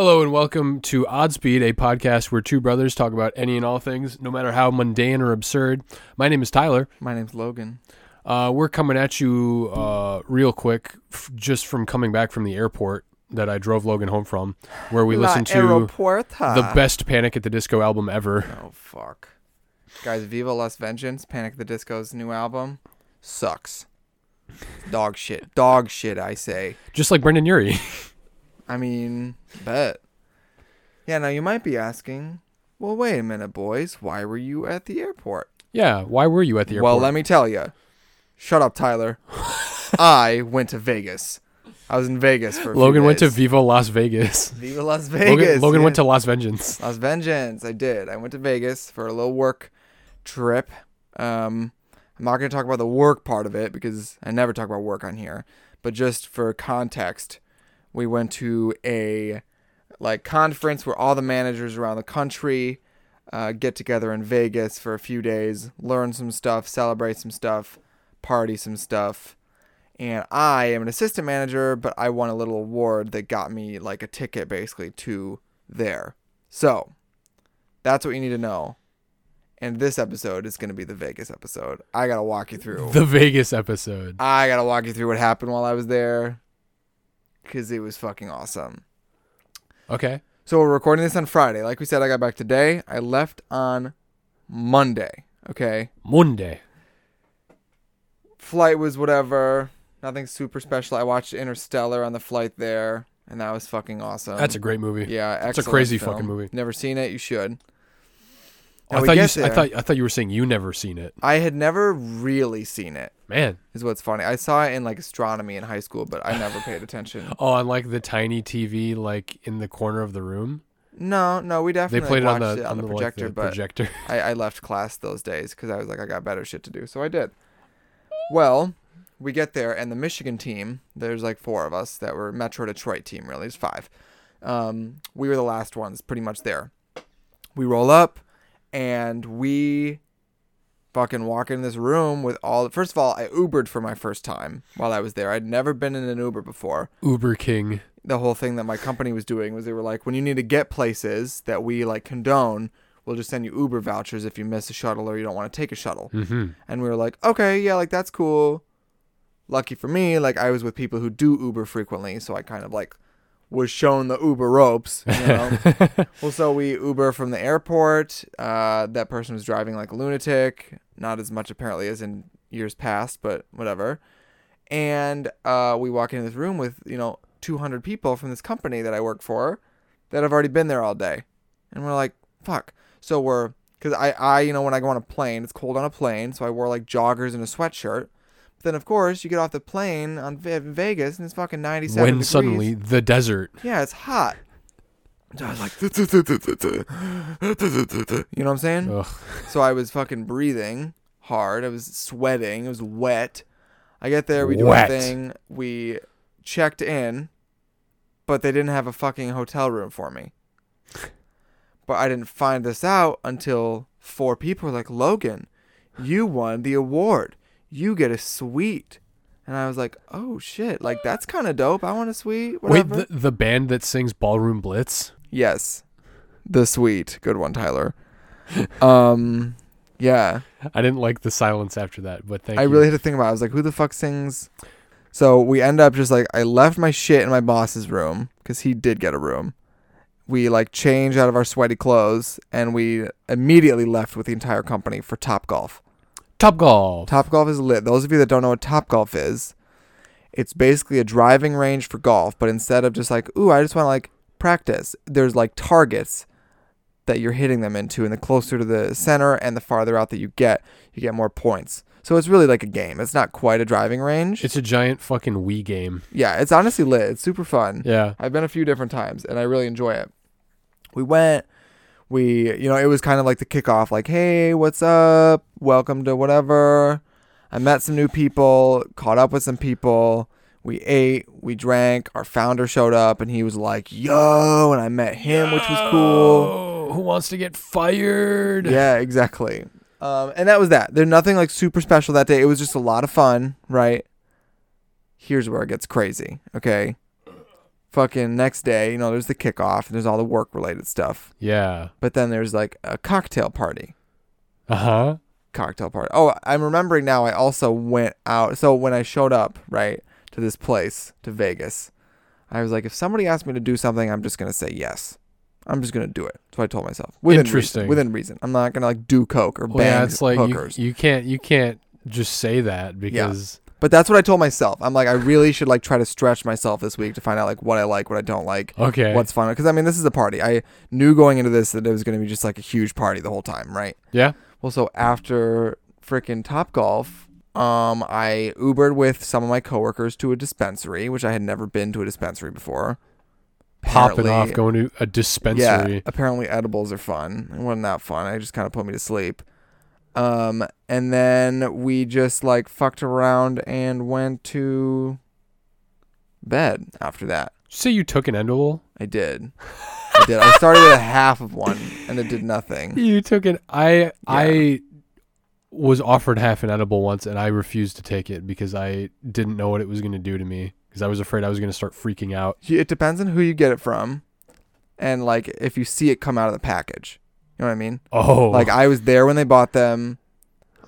Hello and welcome to Oddspeed, a podcast where two brothers talk about any and all things, no matter how mundane or absurd. My name is Tyler. My name's Logan. Uh, we're coming at you uh, real quick, f- just from coming back from the airport that I drove Logan home from, where we listened to Aeropuerta. the best Panic at the Disco album ever. Oh fuck, guys! Viva Las Vengeance, Panic at the Disco's new album, sucks. Dog shit. Dog shit. I say. Just like Brendon Urie. I mean, bet. Yeah. Now you might be asking, well, wait a minute, boys. Why were you at the airport? yeah, why were you at the airport? Well, let me tell you. Shut up, Tyler. I went to Vegas. I was in Vegas for. A few Logan went to. Viva Las Vegas. Viva Las Vegas. Logan, Logan yeah. went to Las Vengeance. Las Vengeance. I did. I went to Vegas for a little work trip. Um, I'm not going to talk about the work part of it because I never talk about work on here. But just for context, we went to a like conference where all the managers around the country uh, get together in Vegas for a few days, learn some stuff, celebrate some stuff, party some stuff. And I am an assistant manager, but I won a little award that got me like a ticket basically to there. So that's what you need to know. And this episode is going to be the Vegas episode. I got to walk you through. The Vegas episode. I got to walk you through what happened while I was there because it was fucking awesome. Okay. So we're recording this on Friday. Like we said, I got back today. I left on Monday. Okay. Monday. Flight was whatever. Nothing super special. I watched Interstellar on the flight there, and that was fucking awesome. That's a great movie. yeah, It's a crazy film. fucking movie. Never seen it. You should. Now I thought you. s- I thought. I thought you were saying you never seen it. I had never really seen it. Man. Is what's funny. I saw it in like astronomy in high school, but I never paid attention. Oh, on like the tiny TV, like in the corner of the room. No, no, we They definitely played it on watched the it on, the, like, projector, the but projector. I, I left class those days because I was like, I got better shit to do. So I did. Well, we get there, and the Michigan team, there's like four of us that were Metro Detroit team, really. There's five. Um, we were the last ones, pretty much there. We roll up, and we fucking walk in this room with all. First of all, I Ubered for my first time while I was there. I'd never been in an Uber before Uber King. the whole thing that my company was doing was they were like, when you need to get places that we like condone, we'll just send you Uber vouchers if you miss a shuttle or you don't want to take a shuttle. Mm-hmm. And we were like, okay, yeah, like that's cool. Lucky for me, like I was with people who do Uber frequently, so I kind of like was shown the Uber ropes. You know? well, so we Uber from the airport. Uh, that person was driving like a lunatic, not as much apparently as in years past, but whatever. And uh, we walk into this room with you know 200 people from this company that I work for that have already been there all day, and we're like, fuck. So we're because I I you know when I go on a plane, it's cold on a plane, so I wore like joggers and a sweatshirt. Then of course you get off the plane on Ve- Vegas and it's fucking 97 when degrees. suddenly the desert. Yeah, it's hot. So I was like, you know what I'm saying? Ugh. So I was fucking breathing hard. I was sweating. It was wet. I get there, we do Wet. our thing. We checked in, but they didn't have a fucking hotel room for me. But I didn't find this out until four people were like, Logan, you won the award. You get a suite. And I was like, oh shit, like that's kind of dope. I want a suite. Whatever. Wait, the, the band that sings Ballroom Blitz. Yes. The suite. Good one, Tyler. um yeah. I didn't like the silence after that, but thank I you. really had to think about it. I was like, who the fuck sings So we end up just like I left my shit in my boss's room cuz he did get a room. We like changed out of our sweaty clothes and we immediately left with the entire company for Top Golf. Top Golf. Top Golf is lit. Those of you that don't know what Top Golf is, it's basically a driving range for golf, but instead of just like, ooh, I just want to like practice, there's like targets that you're hitting them into, and the closer to the center and the farther out that you get, you get more points. So it's really like a game. It's not quite a driving range. It's a giant fucking Wii game. yeah, it's honestly lit. It's super fun. Yeah. I've been a few different times and I really enjoy it. We went, we, you know, it was kind of like the kickoff, like, hey, what's up? Welcome to whatever. I met some new people, caught up with some people. We ate, we drank. Our founder showed up and he was like, yo, and I met him, which was cool. Who wants to get fired? Yeah, exactly. Um, and that was that. There's nothing like super special that day. It was just a lot of fun, right? Here's where it gets crazy, okay? Fucking next day, you know, there's the kickoff and there's all the work related stuff. Yeah. But then there's like a cocktail party. Uh huh. Cocktail party. Oh, I'm remembering now. I also went out. So when I showed up, right, to this place, to Vegas, I was like, if somebody asked me to do something, I'm just going to say yes. I'm just going to do it. That's what I told myself. Within Interesting. Reason, within reason. I'm not going to like do coke or Well, bang yeah, it's like you, hookers. you can't you can't just say that because but that's what I told myself. I'm like, I really should like try to stretch myself this week to find out like what I like, what I don't like. okay. what's fun because i mean this is a party i knew going into this that it was going to be just like a huge party the whole time right yeah. well so after freaking top golf um i ubered with some of my coworkers to a dispensary which i had never been to a dispensary before Popping Apparently- off, going to a dispensary. yeah apparently edibles are fun it wasn't that fun it just kind of put me to sleep um and then we just like fucked around and went to bed after that Say you took an edible. I did. I did. I started with a half of one and it did nothing. You took an I I was offered half an edible once and I refused to take it because I didn't know what it was going to do to me because I was afraid I was going to start freaking out. It depends on who you get it from and like if you see it come out of the package. You know what I mean? Oh, Like I was there when they bought them.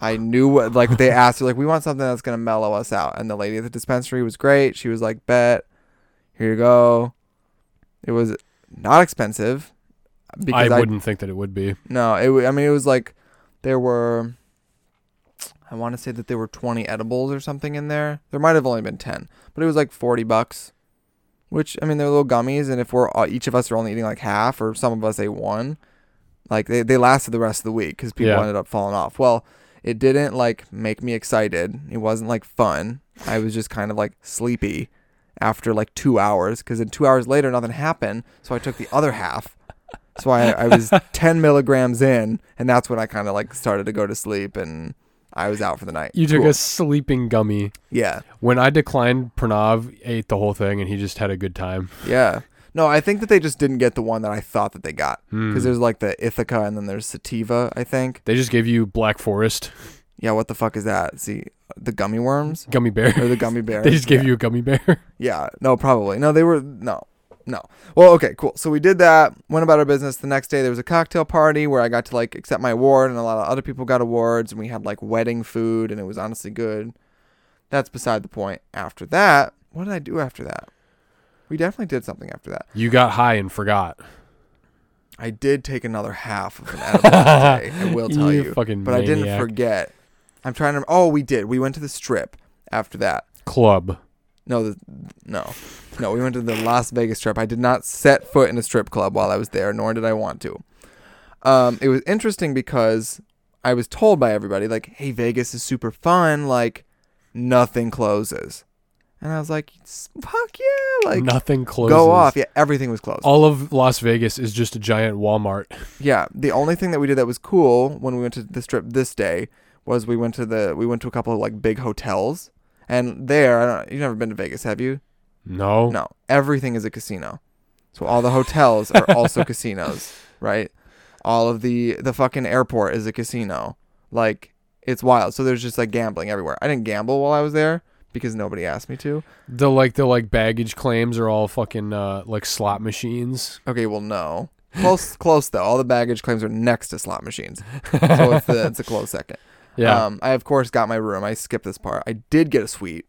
I knew what like they asked her like we want something that's going to mellow us out and the lady at the dispensary was great. She was like, "Bet. Here you go." It was not expensive I because I, wouldn't think that it would be. No, it. wa- I mean, it was like there were. I want to say that there were twenty edibles or something in there. There might have only been ten, but it was like forty bucks. Which I mean, they're little gummies, and if we're all, each of us are only eating like half, or some of us ate one, like they they lasted the rest of the week because people Yeah. ended up falling off. Well, it didn't like make me excited. It wasn't like fun. I was just kind of like sleepy after like two hours because then two hours later nothing happened. So I took the other half. So I, I was 10 milligrams in, and that's when I kind of like started to go to sleep, and I was out for the night. You took Cool. a sleeping gummy. yeah, When I declined, Pranav ate the whole thing and he just had a good time. yeah. No, I think that they just didn't get the one that I thought that they got Hmm. because there's like the Indica and then there's Sativa. I think. They just gave you Black Forest Yeah, what the fuck is that? See, the gummy worms gummy bear. or the gummy bear? they just gave you a gummy bear. Yeah, no, probably. No, they were no, no. Well, okay, cool. So we did that. Went about our business. The next day there was a cocktail party where I got to like accept my award, and a lot of other people got awards, and we had like wedding food, and it was honestly good. That's beside the point. After that, what did I do after that? We definitely did something after that. You got high and forgot. I did take another half of an edible that day. I will tell You you, but I didn't forget. I'm trying to. Oh, we did. We went to the strip after that. Club. No, the, no, no. We went to the Las Vegas strip. I did not set foot in a strip club while I was there, nor did I want to. Um, it was interesting because I was told by everybody, like, "Hey, Vegas is super fun. Like, nothing closes," and I was like, "Fuck yeah!" Like, Nothing closes. go off. Yeah, everything was closed. All of Las Vegas is just a giant Walmart. Yeah, the only thing that we did that was cool when we went to the strip this day was we went to the we went to a couple of like big hotels, and there, I don't, you've never been to Vegas, have you? No. No, everything is a casino. So all the hotels are also casinos, right? All of the the fucking airport is a casino. Like it's wild. So there's just like gambling everywhere. I didn't gamble while I was there because nobody asked me to. The like the like baggage claims are all fucking uh like slot machines. Okay, well no. Close close though. All the baggage claims are next to slot machines. So it's the, it's a close second. Yeah. Um, I of course got my room. I skipped this part. I did get a suite,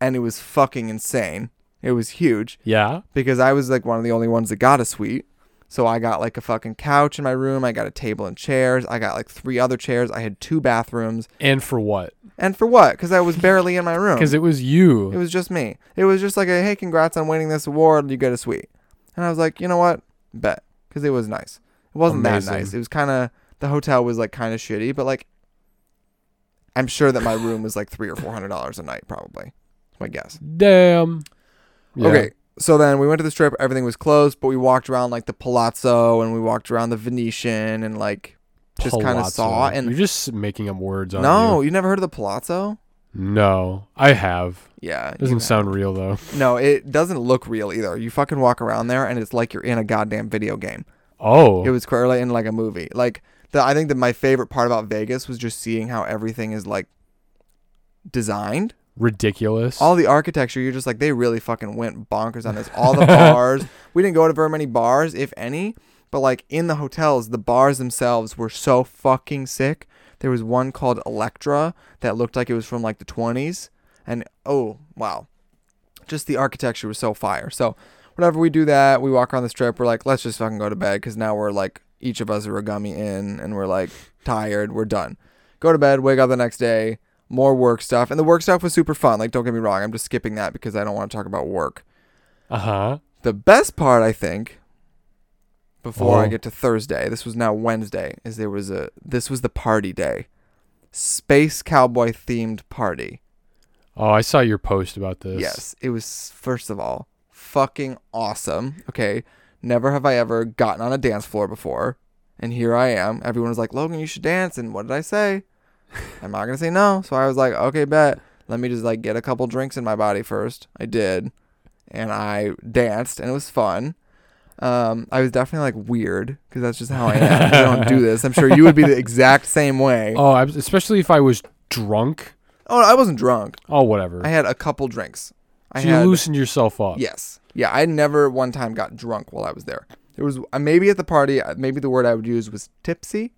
and it was fucking insane. It was huge yeah. because I was like one of the only ones that got a suite. So I got like a fucking couch in my room. I got a table and chairs. I got like three other chairs. I had two bathrooms. And for what? And for what? Because I was barely in my room. Because it was you. It was just me. It was just like a hey, congrats on winning this award. You get a suite. And I was like, you know what? Bet. Because it was nice. It wasn't Amazing. that nice. It was kind of the hotel was like kind of shitty, but like I'm sure that my room was like three or four hundred dollars a night, probably. That's my guess. Damn. Yeah. Okay. So then we went to the strip. Everything was closed, but we walked around like the Palazzo and we walked around the Venetian and like just kind of Palazzo. saw. And you're just making up words on no, you. you never heard of the Palazzo? No, I have. Yeah, you Doesn't have. sound real though. No, it doesn't look real either. You fucking walk around there and it's like you're in a goddamn video game. Oh. It was clearly in like a movie. Like the I think that my favorite part about Vegas was just seeing how everything is like designed. Ridiculous. all the architecture you're just like they really fucking went bonkers on this. All the bars. We didn't go to very many bars if any but like in the hotels the bars themselves were so fucking sick. There was one called electra that looked like it was from like the 20s and oh wow. Just the architecture was so fire. So whenever we do that we walk around the strip we're like let's just fucking go to bed because now we're like each of us are a gummy in and we're like tired. We're done. Go to bed wake up the next day more work stuff. And the work stuff was super fun. Like, don't get me wrong, I'm just skipping that because I don't want to talk about work. uh huh. The best part, I think, before I Oh. get to Thursday, this was now Wednesday, is there was a this was the party day. Space cowboy themed party. Oh, I saw your post about this. Yes, it was first of all fucking awesome. Okay, never have I ever gotten on a dance floor before, and here I am. Everyone was like, "Logan, you should dance," and what did I say? I'm not gonna say no. So I was like, "Okay, bet. Let me just like get a couple drinks in my body first. I did, and I danced, and it was fun. Um, I was definitely like weird because that's just how I am. I don't do this. I'm sure you would be the exact same way. Oh, I, especially if I was drunk. Oh, I wasn't drunk. Oh, whatever. I had a couple drinks. I so had you loosened yourself up. Yes. Yeah, I never one time got drunk while I was there. There was uh, maybe at the party, uh, maybe the word I would use was tipsy,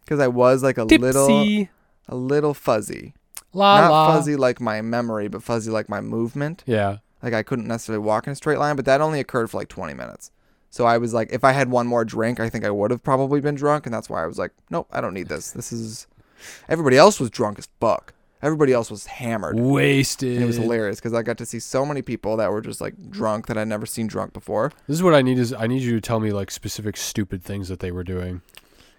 because I was like a little, Tipsy. A little fuzzy. La Not la. fuzzy like my memory, but fuzzy like my movement. Yeah. Like I couldn't necessarily walk in a straight line, but that only occurred for like 20 minutes. So I was like, if I had one more drink, I think I would have probably been drunk, and that's why I was like, nope, I don't need this. This is. Everybody else was drunk as fuck. Everybody else was hammered. Wasted. And it was hilarious because I got to see so many people that were just like drunk that I'd never seen drunk before. This is what I need is I need you to tell me like specific stupid things that they were doing.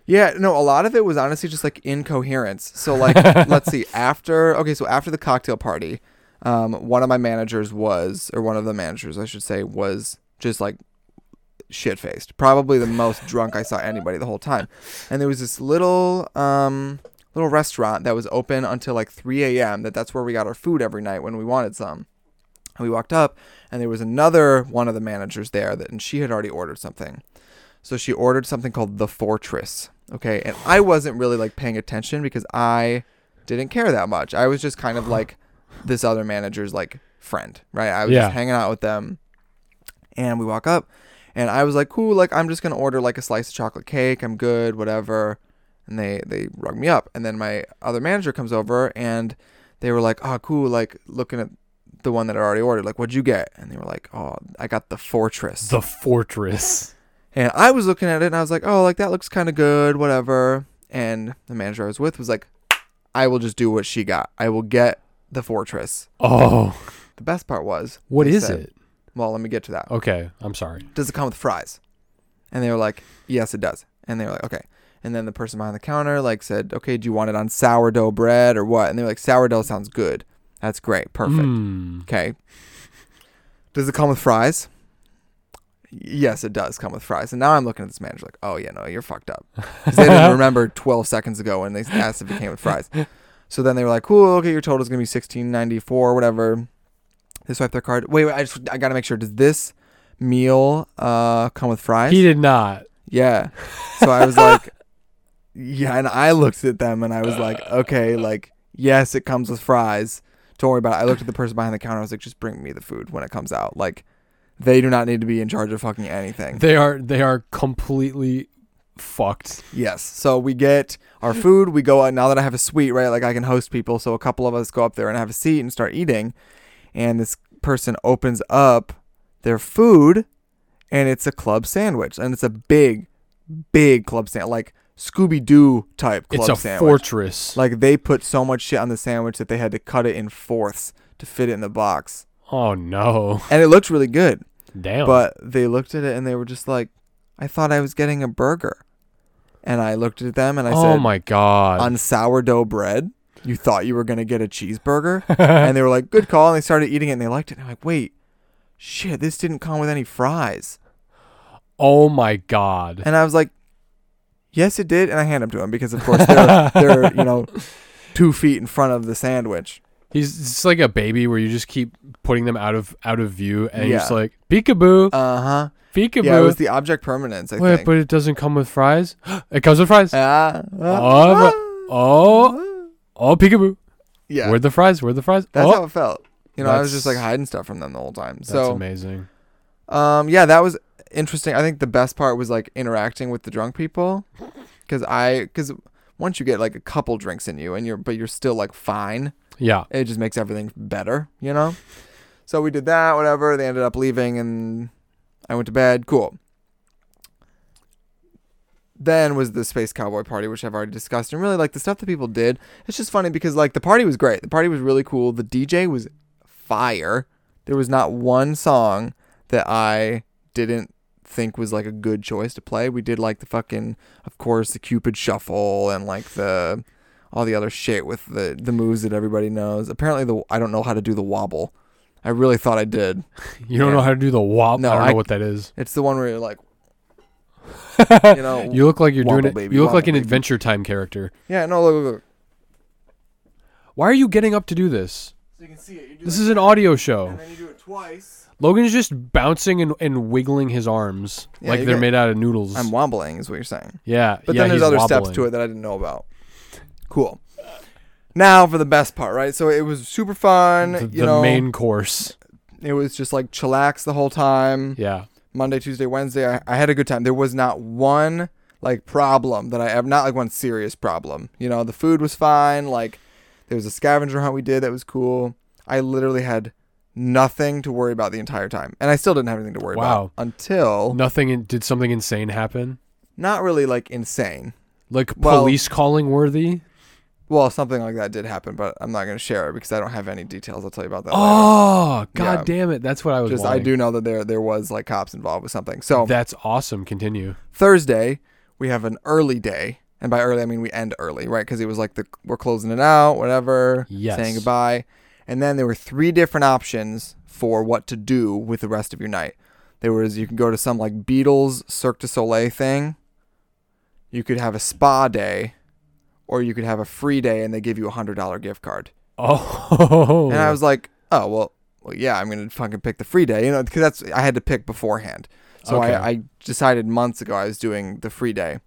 Yeah, no, a lot of it was honestly just like incoherence. So like, let's see. After okay, so after the cocktail party, um, one of my managers was, or one of the managers, I should say, was just like shit faced. Probably the most drunk I saw anybody the whole time. And there was this little um little restaurant that was open until like 3 a.m. That that's where we got our food every night when we wanted some. And we walked up, and there was another one of the managers there that, and she had already ordered something. So she ordered something called the Fortress. Okay, and I wasn't really like paying attention because I didn't care that much. I was just kind of like this other manager's like friend, right? I was Yeah. just hanging out with them, and we walk up, and I was like, cool, like I'm just gonna order like a slice of chocolate cake. I'm good, whatever. And they they rug me up, and then my other manager comes over, and they were like, oh, cool, like looking at the one that I already ordered, like, what'd you get? And they were like, oh, I got the Fortress. The fortress. And I was looking at it and I was like, oh, like that looks kind of good, whatever. And the manager I was with was like, I will just do what she got. I will get the fortress. Oh, The best part was, what is said- it? well, let me get to that. Okay, I'm sorry. Does it come with fries? And they were like, yes, it does. And they were like, okay. And then the person behind the counter like said, okay, do you want it on sourdough bread or what? And they were like, sourdough sounds good. That's great. Perfect. Mm. Okay. Does it come with fries? Yes, it does come with fries. And now I'm looking at this manager like, oh yeah, no, you're fucked up. 'Cause they didn't remember 12 seconds ago when they asked if it came with fries. So then they were like, cool, okay, your total is gonna be 16.94, whatever. They swipe their card. Wait, wait, I just I gotta make sure. Does this meal uh come with fries? He did not. Yeah. So I was like, yeah, and I looked at them and I was like, okay, like, yes, it comes with fries. Don't worry about it. I looked at the person behind the counter. I was like, just bring me the food when it comes out. Like, they do not need to be in charge of fucking anything. They are they are completely fucked. Yes. So we get our food. We go out now that I have a suite, right? Like I can host people. So a couple of us go up there and have a seat and start eating. And this person opens up their food and it's a club sandwich. And it's a big, big club sandwich. Like Scooby Doo type club it's a sandwich. fortress. Like they put so much shit on the sandwich that they had to cut it in fourths to fit it in the box. oh no. And it looked really good. Damn. But they looked at it and they were just like, I thought I was getting a burger. And I looked at them and I oh said, Oh my god. on sourdough bread, you thought you were going to get a cheeseburger? and they were like, good call. And they started eating it and they liked it. And I'm like, wait, shit, this didn't come with any fries. oh my god. And I was like, yes, it did. And I hand them to him because, of course, they're, they're you know, two feet in front of the sandwich. He's it's like a baby where you just keep putting them out of out of view and you're just like peekaboo, Uh huh. peekaboo. Yeah, it was the object permanence, I Wait, think. but it doesn't come with fries. it comes with fries. Ah, Oh, ah, Oh, oh, peekaboo. Yeah. Where'd the fries? Where'd the fries? That's oh, how it felt. You know, I was just like hiding stuff from them the whole time. that's amazing. um, yeah, that was interesting. I think the best part was like interacting with the drunk people, because I, because once you get like a couple drinks in you and you're, but you're still like fine, Yeah. it just makes everything better, you know. So we did that, whatever. They ended up leaving, and I went to bed. Cool. Then was the space cowboy party, which I've already discussed, and really like the stuff that people did. It's just funny because like the party was great. The party was really cool. The DJ was fire. There was not one song that I didn't think was like a good choice to play. We did like the fucking, of course, the Cupid Shuffle and like the all the other shit with the the moves that everybody knows. Apparently, the I don't know how to do the wobble. I really thought I did. You don't Yeah. know how to do the wobble. No, I don't I- know what that is. It's the one where you're like, you know, You look like you're doing it. baby, you look like an baby. Adventure Time character. yeah, no, look, look, look. Why are you getting up to do this? So you can see it. You do This like is an audio show. and then you do it twice. Logan's just bouncing and, and wiggling his arms Yeah, like they're get- made out of noodles. I'm wobbling, is what you're saying. yeah, But yeah, then there's he's other steps to it that I didn't know about. Cool. Now for the best part, right? So it was super fun. The, you the know, main course. it was just like chillax the whole time. Yeah. Monday, Tuesday, Wednesday. I, I had a good time. There was not one like problem that I have, not like one serious problem. You know, the food was fine. Like there was a scavenger hunt we did that was cool. I literally had nothing to worry about the entire time, and I still didn't have anything to worry Wow. about until Nothing. In, did something insane happen? not really like insane. Like Well- police calling worthy? Well, something like that did happen, but I'm not going to share it because I don't have any details. I'll tell you about that. later. Oh, god Yeah. damn it! That's what I was. Just I do know that there there was like cops involved with something. So That's awesome. Continue. Thursday we have an early day, and by early I mean we end early, right? Because it was like the we're closing it out, whatever, Yes. saying goodbye, and then there were three different options for what to do with the rest of your night. There was you can go to some like Beatles Cirque du Soleil thing. You could have a spa day, or you could have a free day, and they give you a hundred dollar gift card. Oh. And I was like, oh well, well yeah, I'm gonna fucking pick the free day, you know, because that's I had to pick beforehand. So Okay. I, I decided months ago I was doing the free day.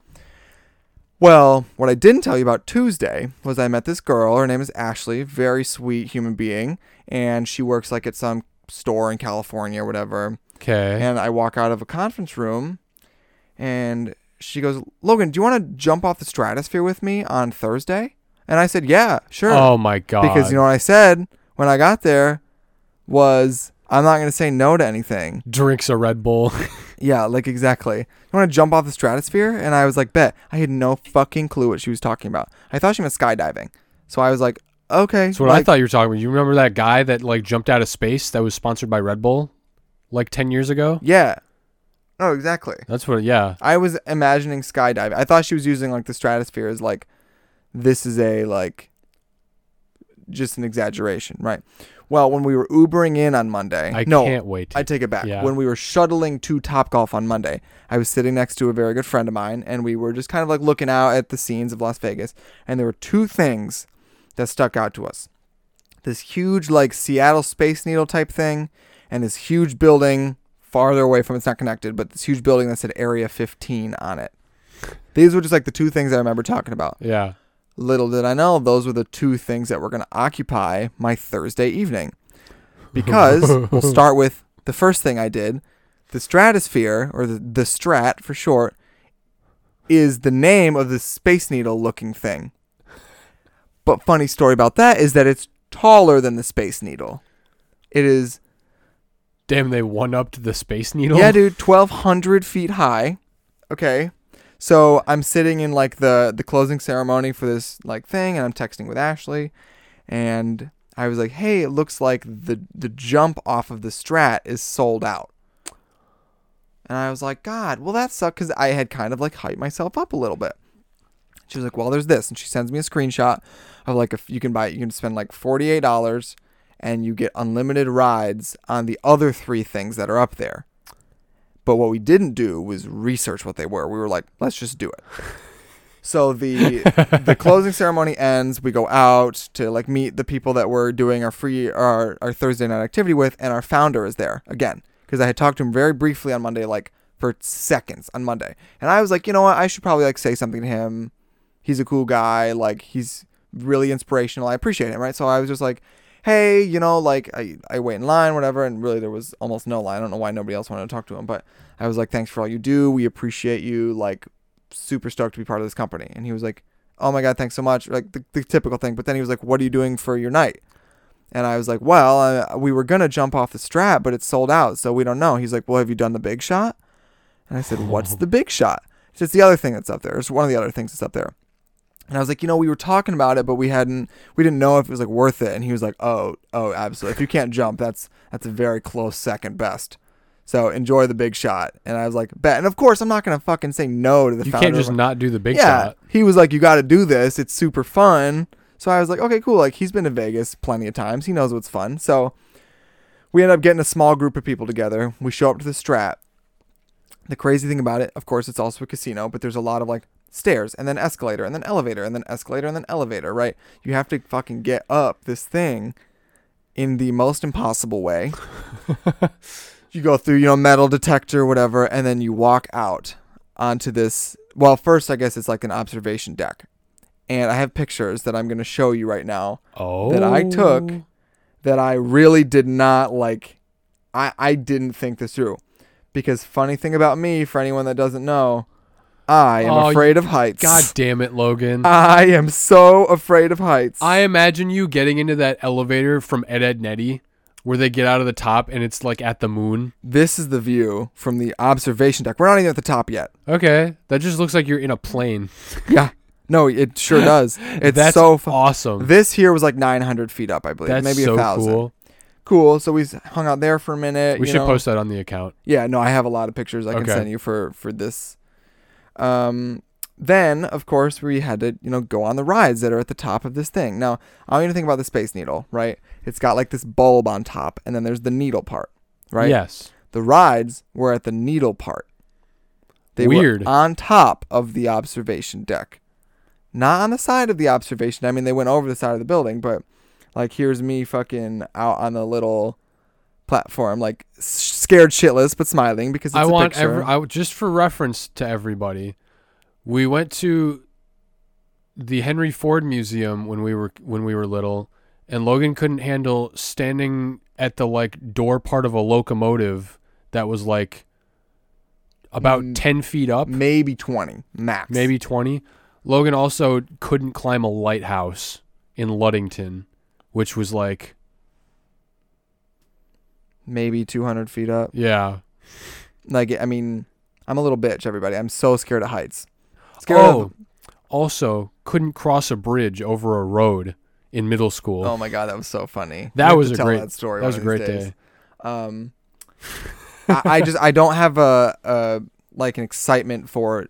Well, what I didn't tell you about Tuesday was I met this girl. Her name is Ashley, very sweet human being, and she works like at some store in California or whatever. okay. And I walk out of a conference room, and she goes, "Logan, do you want to jump off the stratosphere with me on Thursday?" And I said, "Yeah, sure." Oh my god. because you know what I said when I got there was I'm not going to say no to anything. drinks a Red Bull. Yeah, like exactly. You want to jump off the stratosphere? And I was like, bet. I had no fucking clue what she was talking about. I thought she meant skydiving. So I was like, okay. That's what I thought you were talking about. You remember that guy that like jumped out of space that was sponsored by Red Bull, like ten years ago? Yeah. No, exactly. That's what. Yeah. I was imagining skydiving. I thought she was using like the stratosphere as like this is a like just an exaggeration, right? Well, when we were Ubering in on Monday, I no, can't wait. I take it back. Yeah. When we were shuttling to Top Golf on Monday, I was sitting next to a very good friend of mine, and we were just kind of like looking out at the scenes of Las Vegas. And there were two things that stuck out to us this huge, like, Seattle Space Needle type thing, and this huge building farther away from it's not connected, but this huge building that said Area 15 on it. These were just like the two things I remember talking about. yeah. Little did I know, those were the two things that were going to occupy my Thursday evening. Because we'll start with the first thing I did. The stratosphere, or the, the strat for short, is the name of the Space Needle looking thing. But funny story about that is that it's taller than the Space Needle. It is, Damn, they one upped the Space Needle. yeah, dude, 1,200 feet high. Okay. So I'm sitting in like the the closing ceremony for this like thing, and I'm texting with Ashley, and I was like, "Hey, it looks like the the jump off of the Strat is sold out." And I was like, "God, well that sucked," because I had kind of like hyped myself up a little bit. She was like, "Well, there's this," and she sends me a screenshot of like if you can buy, you can spend like forty eight dollars, and you get unlimited rides on the other three things that are up there. But what we didn't do was research what they were. We were like, let's just do it. So the the closing ceremony ends. We go out to like meet the people that we're doing our free our, our Thursday night activity with, and our founder is there again because I had talked to him very briefly on Monday, like for seconds on Monday, and I was like, you know what, I should probably like say something to him. He's a cool guy. Like he's really inspirational. I appreciate him, right? So I was just like, hey, you know, like I, I wait in line, whatever. And really, there was almost no line. I don't know why nobody else wanted to talk to him, but I was like, thanks for all you do. We appreciate you. Like, super stoked to be part of this company. And he was like, oh my God, thanks so much. Like, the, the typical thing. But then he was like, what are you doing for your night? And I was like, well, uh, we were going to jump off the Strat, but it's sold out. So we don't know. He's like, well, have you done the big shot? And I said, what's the big shot? It's the other thing that's up there. It's one of the other things that's up there. And I was like, you know, we were talking about it, but we hadn't, we didn't know if it was like worth it. And he was like, oh, oh, absolutely. If you can't jump, that's that's a very close second best. So enjoy the big shot. And I was like, bet. And of course, I'm not gonna fucking say no to the You founder. can't just not do the big yeah. shot. He was like, you got to do this. It's super fun. So I was like, okay, cool. Like he's been to Vegas plenty of times. He knows what's fun. So we end up getting a small group of people together. We show up to the Strat. The crazy thing about it, of course, it's also a casino, but there's a lot of like stairs and then escalator and then elevator and then escalator and then elevator, right? You have to fucking get up this thing in the most impossible way. you go through, you know, metal detector, whatever, and then you walk out onto this. Well, first, I guess it's like an observation deck. And I have pictures that I'm going to show you right now Oh. that I took oh. that I really did not like. I, I didn't think this through. Because, funny thing about me, for anyone that doesn't know, I am Oh, afraid of heights. God damn it, Logan. I am so afraid of heights. I imagine you getting into that elevator from Ed Ed Netty where they get out of the top and it's like at the moon. this is the view from the observation deck. We're not even at the top yet. Okay. That just looks like you're in a plane. Yeah. No, it sure does. It's That's so fu- awesome. This here was like 900 feet up, I believe. That's Maybe so a thousand. cool. Cool. So we hung out there for a minute. We should know. post that on the account. Yeah, no, I have a lot of pictures I can send you for for this. Um, then of course we had to you know go on the rides that are at the top of this thing. Now I want you to think about the Space Needle, right? It's got like this bulb on top, and then there's the needle part, right? Yes. The rides were at the needle part. They Weird. were on top of the observation deck, not on the side of the observation. I mean, they went over the side of the building, but like here's me fucking out on the little platform, like scared shitless but smiling because it's I a want every, I, just for reference to everybody. We went to the Henry Ford Museum when we were when we were little, and Logan couldn't handle standing at the like door part of a locomotive that was like about Mm, ten feet up, maybe twenty max. maybe twenty. Logan also couldn't climb a lighthouse in Ludington, which was like maybe two hundred feet up. yeah. Like I mean, I'm a little bitch. Everybody, I'm so scared of heights. Scared Oh, of. also couldn't cross a bridge over a road in middle school. Oh my god, that was so funny. That was a great- that story. that was a great these day. Um, I, I just I don't have a, a like an excitement for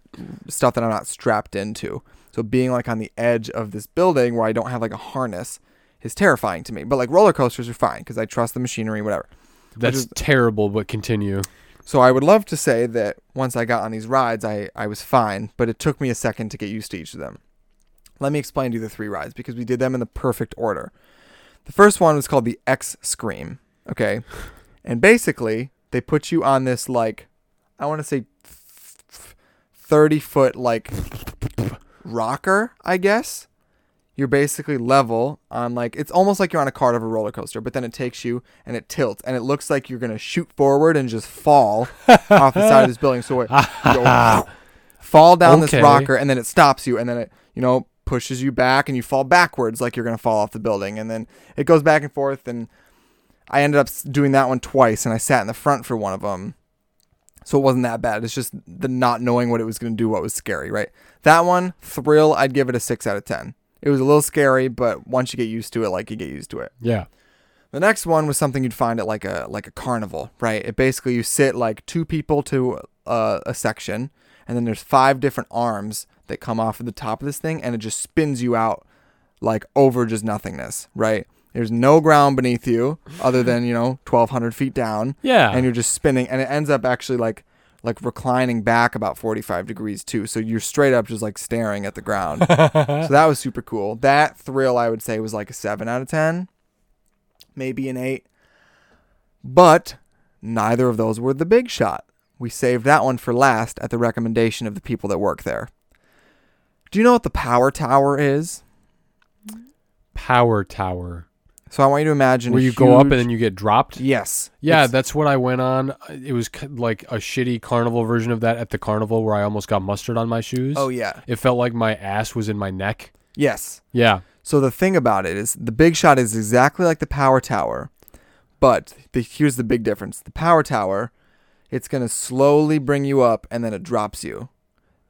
stuff that I'm not strapped into. So being like on the edge of this building where I don't have like a harness is terrifying to me. But like roller coasters are fine because I trust the machinery, whatever. That's is- terrible, but continue. So I would love to say that once I got on these rides, I, I was fine, but it took me a second to get used to each of them. Let me explain to you the three rides because we did them in the perfect order. The first one was called the X Scream. Okay. And basically, they put you on this, like, I want to say 30 foot, like, rocker, I guess. You're basically level on, like, it's almost like you're on a cart of a roller coaster, but then it takes you and it tilts, and it looks like you're going to shoot forward and just fall off the side of this building. So it, you go, fall down Okay. this rocker, and then it stops you, and then it, you know, pushes you back, and you fall backwards like you're going to fall off the building. And then it goes back and forth, and I ended up doing that one twice, and I sat in the front for one of them. So it wasn't that bad. It's just the not knowing what it was going to do, what was scary, right? That one, thrill, I'd give it a 6 out of 10. It was a little scary, but once you get used to it, like you get used to it. Yeah. The next one was something you'd find at like a like a carnival, right? It basically you sit like two people to uh, a section, and then there's five different arms that come off of the top of this thing, and it just spins you out like over just nothingness, right? There's no ground beneath you other than you know 1,200 feet down, Yeah. and you're just spinning, and it ends up actually like like reclining back about 45 degrees too. So you're straight up just like staring at the ground. so that was super cool. That thrill I would say was like a 7 out of 10, maybe an 8. But neither of those were the big shot. We saved that one for last at the recommendation of the people that work there. Do you know what the power tower is? Power Tower. So I want you to imagine Where you go up and then you get dropped. yes, Yeah, It's- that's what I went on. It was like a shitty carnival version of that at the carnival where I almost got mustard on my shoes. oh yeah, It felt like my ass was in my neck. yes. Yeah. So the thing about it is the big shot is exactly like the power tower, but the, here's the big difference. The power tower, it's going to slowly bring you up and then it drops you.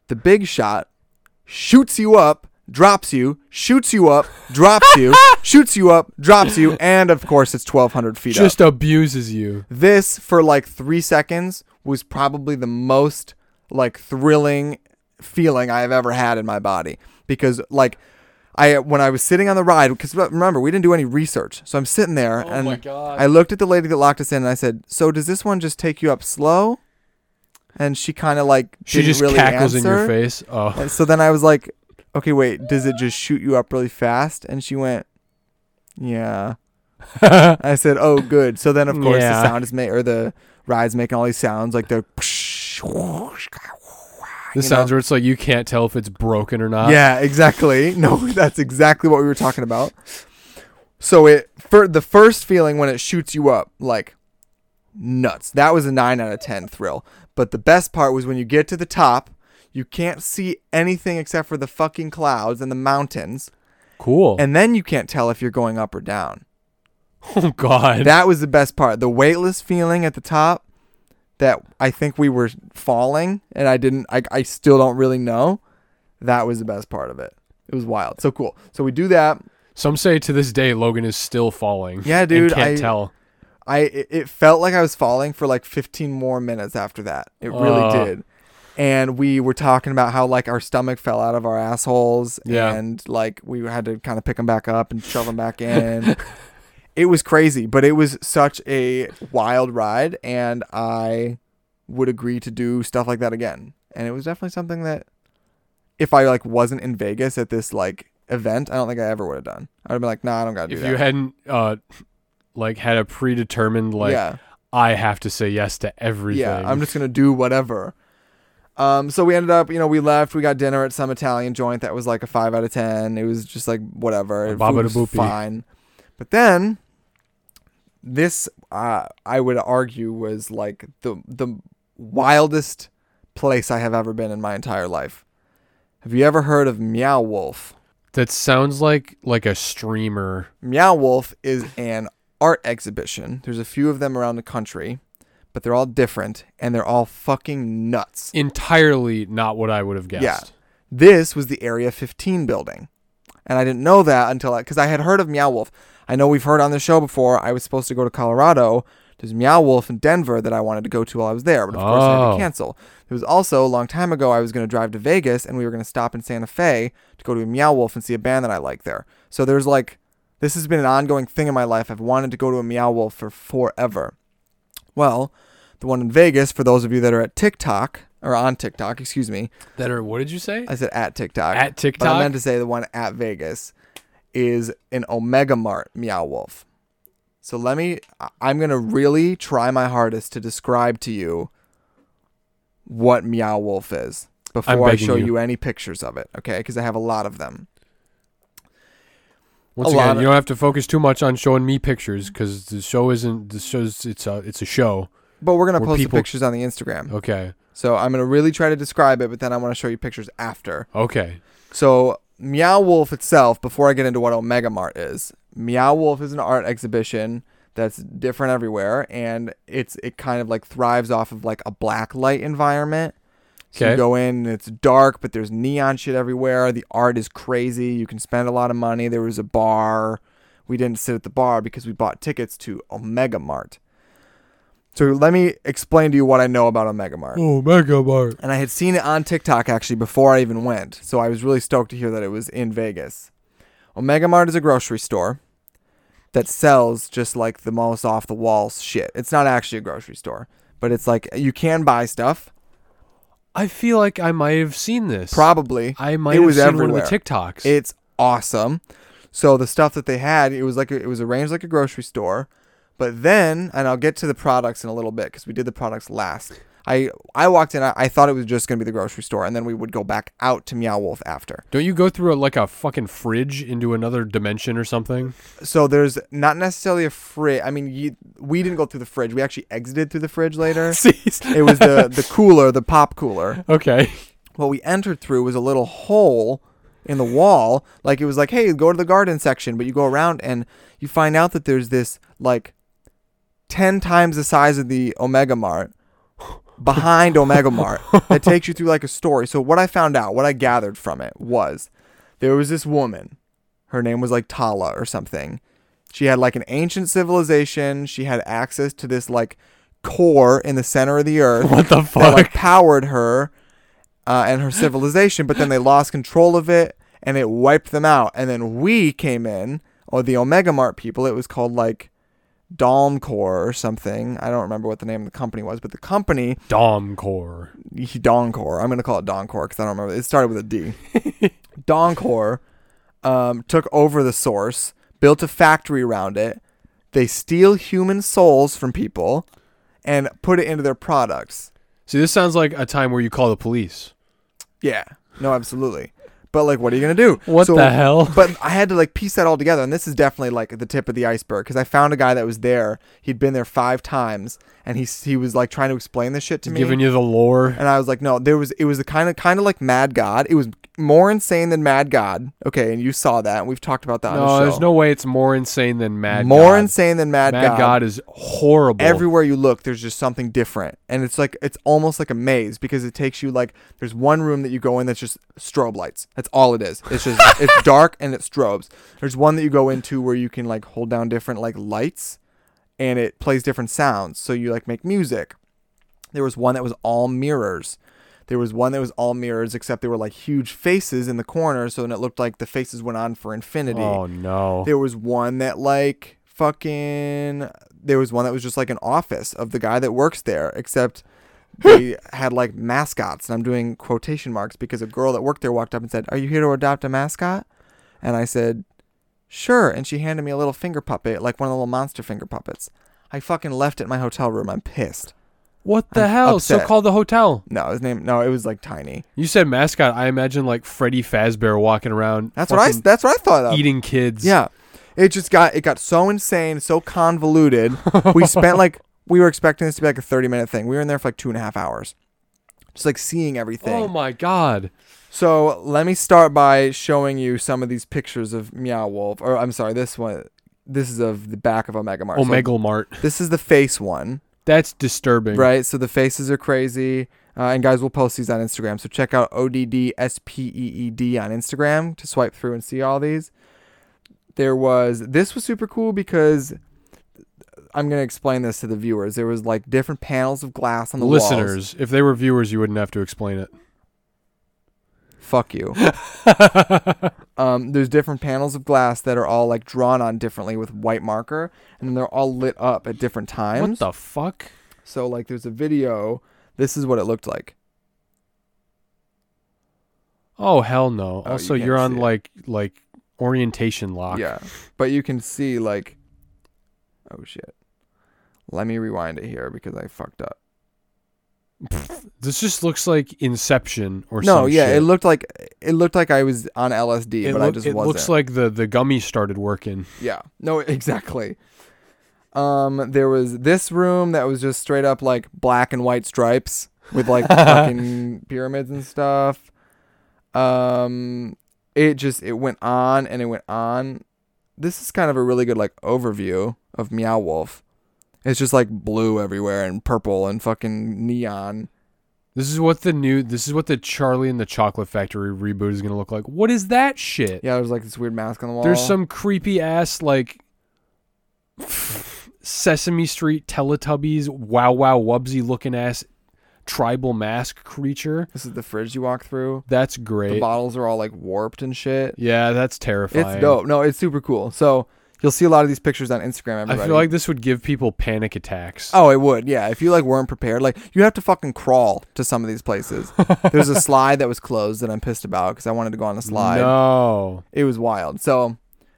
The big shot shoots you up, drops you, shoots you up, drops you, shoots you up, drops you, and of course it's 1200 feet up. Just abuses you. This for like 3 seconds was probably the most like thrilling feeling I have ever had in my body because like I when I was sitting on the ride because remember we didn't do any research so I'm sitting there Oh and. I looked at the lady that locked us in and I said so does this one just take you up slow and she kind of like She didn't just really cackles in your face. Oh. And so then I was like okay wait does it just shoot you up really fast and she went yeah I said oh good so then of course Yeah. the sound is made or the ride's making all these sounds like the This you know? sounds where it's like you can't tell if it's broken or not. yeah, exactly. No, that's exactly what we were talking about. So it for the first feeling when it shoots you up, like nuts. That was a nine out of ten thrill. But the best part was when you get to the top, you can't see anything except for the fucking clouds and the mountains, Cool. and then you can't tell if you're going up or down. oh God. That was the best part. The weightless feeling at the top that I think we were falling and I didn't I, I still don't really know. That was the best part of it. It was wild. So cool. So we do that. Some say to this day Logan is still falling. Yeah, dude, can't I- tell. I it, it felt like I was falling for like 15 more minutes after that. It really Uh. did. And we were talking about how like our stomach fell out of our assholes Yeah. and like we had to kind of pick them back up and shove them back in. it was crazy, but it was such a wild ride and I would agree to do stuff like that again. And it was definitely something that if I like wasn't in Vegas at this like event, I don't think I ever would have done. I would have been like, "Nah, I don't got to do that. If you hadn't uh like had a predetermined like yeah. I have to say yes to everything. Yeah, I'm just gonna do whatever. Um, so we ended up, you know, we left. We got dinner at some Italian joint that was like a five out of ten. It was just like whatever. A Food baba da was fine. But then, this uh, I would argue was like the the wildest place I have ever been in my entire life. Have you ever heard of Meow Wolf? that sounds like like a streamer. Meow Wolf is an art exhibition. There's a few of them around the country, but they're all different and they're all fucking nuts. Entirely not what I would have guessed. Yeah. This was the Area 15 building. And I didn't know that until I, because I had heard of Meow Wolf. I know we've heard on the show before. I was supposed to go to Colorado. There's Meow Wolf in Denver that I wanted to go to while I was there, but of course I had Oh. to cancel. There was also a long time ago I was going to drive to Vegas and we were going to stop in Santa Fe to go to a Meow Wolf and see a band that I like there. So there's like, this has been an ongoing thing in my life. I've wanted to go to a Meow Wolf for forever. Well, the one in Vegas, for those of you that are at TikTok, or on TikTok, excuse me, That are what did you say? I said at TikTok. At But I meant to say the one at Vegas is an Omega Mart Meow Wolf. So let me, I'm going to really try my hardest to describe to you what Meow Wolf is before I show you. you. any pictures of it, okay? Because I have a lot of them. Once a again, of- you don't have to focus too much on showing me pictures because the show isn't. The show's it's a it's a show. But we're going to Where post people- the pictures on the Instagram. Okay. So I'm going to really try to describe it, but then I want to show you pictures after. Okay. So Meow Wolf itself, before I get into what Omega Mart is, Meow Wolf is an art exhibition that's different everywhere, and it's it kind of like thrives off of like a black light environment. So you go in, and it's dark, but there's neon shit everywhere. The art is crazy. You can spend a lot of money. There was a bar. We didn't sit at the bar because we bought tickets to Omega Mart. So let me explain to you what I know about Omega Mart. Oh, Mega Mart. And I had seen it on TikTok actually before I even went. So I was really stoked to hear that it was in Vegas. Omega Mart is a grocery store that sells just like the most off the wall shit. It's not actually a grocery store, but it's like you can buy stuff. I feel like I might have seen this. Probably. I might It have was seen everywhere. one of the TikToks. It's awesome. So the stuff that they had, it was like a, it was arranged like a grocery store. But then, and I'll get to the products in a little bit because we did the products last. I I walked in. I, I thought it was just gonna be the grocery store, and then we would go back out to Meow Wolf after. Don't you go through a, like a fucking fridge into another dimension or something? So there's not necessarily a fridge. I mean, you, we didn't go through the fridge. We actually exited through the fridge later. it was the the cooler, the pop cooler. okay. What we entered through was a little hole in the wall. Like it was like, hey, go to the garden section, but you go around and you find out that there's this like ten times the size of the Omega Mart behind Omega Mart that takes you through like a story. So what I found out, what I gathered from it was there was this woman. Her name was like Tala or something. She had like an ancient civilization. She had access to this like core in the center of the earth What the that fuck? like powered her uh, and her civilization, but then they lost control of it and it wiped them out. And then we came in, or the Omega Mart people. It was called like Dalmcore or something. I don't remember what the name of the company was, but the company Domcore. Doncor. I'm gonna call it Doncor because I don't remember. It started with a D. Doncor um, took over the source, built a factory around it. They steal human souls from people and put it into their products. See, this sounds like a time where you call the police. Yeah. No, absolutely. But like, what are you gonna do? What So- the hell? But I had to like piece that all together, and this is definitely like the tip of the iceberg because I found a guy that was there. He'd been there five times, and he he was like trying to explain this shit to me. Giving you the lore. and I was like, no, there was it was the kind of kind of like Mad God. It was more insane than Mad God. Okay, and you saw that. and We've talked about that. on the No, show. there's no way it's more insane than Mad more God. insane than Mad, Mad God. Mad God. is horrible. Everywhere you look, there's just something different, and it's like it's almost like a maze because it takes you like there's one room that you go in that's just strobe lights. That's all it is. It's just it's dark and it strobes. There's one that you go into where you can like hold down different like lights, and it plays different sounds. So you like make music. There was one that was all mirrors. There was one that was all mirrors, except there were like huge faces in the corner, so then it looked like the faces went on for infinity. oh no. There was one that like fucking there was one that was just like an office of the guy that works there, except they had like mascots. And I'm doing quotation marks because a girl that worked there walked up and said, Are you here to adopt a mascot? And I said, Sure. And she handed me a little finger puppet, like one of the little monster finger puppets. I fucking left it in my hotel room. I'm pissed. What the I'm hell? So upset. call the hotel. No, his name no, it was like tiny. You said mascot. I imagine like Freddy Fazbear walking around. That's what I fucking that's what I thought of. eating kids. Yeah. It just got it got so insane, so convoluted. we spent like we were expecting this to be like a thirty minute thing. We were in there for like two and a half hours. Just like seeing everything. Oh my god. so let me start by showing you some of these pictures of Meow Wolf. Or I'm sorry, this one this is of the back of Omega Mart. So Omega Mart. this is the face one. That's disturbing. Right? So the faces are crazy. Uh, and guys, we'll post these on Instagram. So check out ODDSPEED on Instagram to swipe through and see all these. There was, this was super cool because I'm going to explain this to the viewers. There was like different panels of glass on the walls. Listeners, if they were viewers, you wouldn't have to explain it. Fuck you. um, there's different panels of glass that are all like drawn on differently with white marker, and then they're all lit up at different times. what the fuck? So like there's a video. This is what it looked like. Oh hell no. Oh, also, you you're on like like orientation lock. Yeah, but you can see like, oh shit. Let me rewind it here because I fucked up. This just looks like Inception or something. no, some yeah, shit. it looked like it looked like I was on LSD, It but I look- just it wasn't. It looks like the the gummy started working. yeah, no, exactly. Um, there was this room that was just straight up like black and white stripes with like fucking pyramids and stuff. Um, it just it went on and it went on. This is kind of a really good like overview of Meow Wolf. It's just like blue everywhere and purple and fucking neon. This is what the new. This is what the Charlie and the Chocolate Factory reboot is gonna look like. What is that shit? Yeah, there's like this weird mask on the wall. There's some creepy ass like Sesame Street Teletubbies, Wow Wow Wubbzy looking ass tribal mask creature. This is the fridge you walk through. That's great. The bottles are all like warped and shit. Yeah, that's terrifying. It's dope. No, it's super cool. So you'll see a lot of these pictures on Instagram. Everybody. I feel like this would give people panic attacks. Oh, it would. Yeah, if you like weren't prepared, like you have to fucking crawl to some of these places. There's a slide that was closed that I'm pissed about because I wanted to go on the slide. No. It was wild. So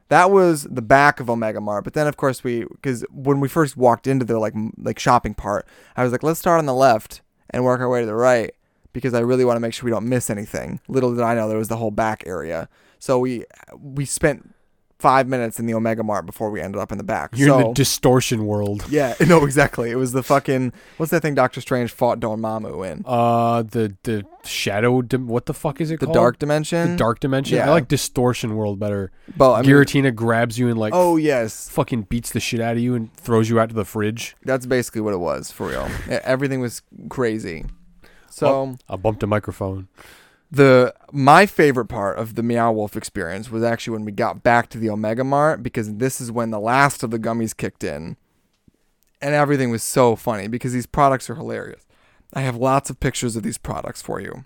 that was the back of Omega Mart. But then of course we because when we first walked into the like m- like shopping part, I was like, let's start on the left and work our way to the right because I really want to make sure we don't miss anything. Little did I know there was the whole back area. So we we spent five minutes in the Omega Mart before we ended up in the back. You're so, in the distortion world. yeah, no, exactly. It was the fucking what's that thing Doctor Strange fought Dormammu in? Uh, the the shadow. Dim- what the fuck is it The called? dark dimension. The dark dimension. I like distortion world better. But I mean, Giratina grabs you and like oh yes, fucking beats the shit out of you and throws you out to the fridge. that's basically what it was for real. Everything was crazy. So I bumped a microphone. The my favorite part of the Meow Wolf experience was actually when we got back to the Omega Mart because this is when the last of the gummies kicked in, and everything was so funny because these products are hilarious. I have lots of pictures of these products for you,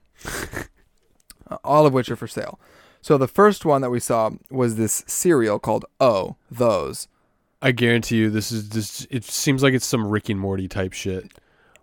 all of which are for sale. So the first one that we saw was this cereal called Oh Those. I guarantee you, this is this. It seems like it's some Rick and Morty type shit.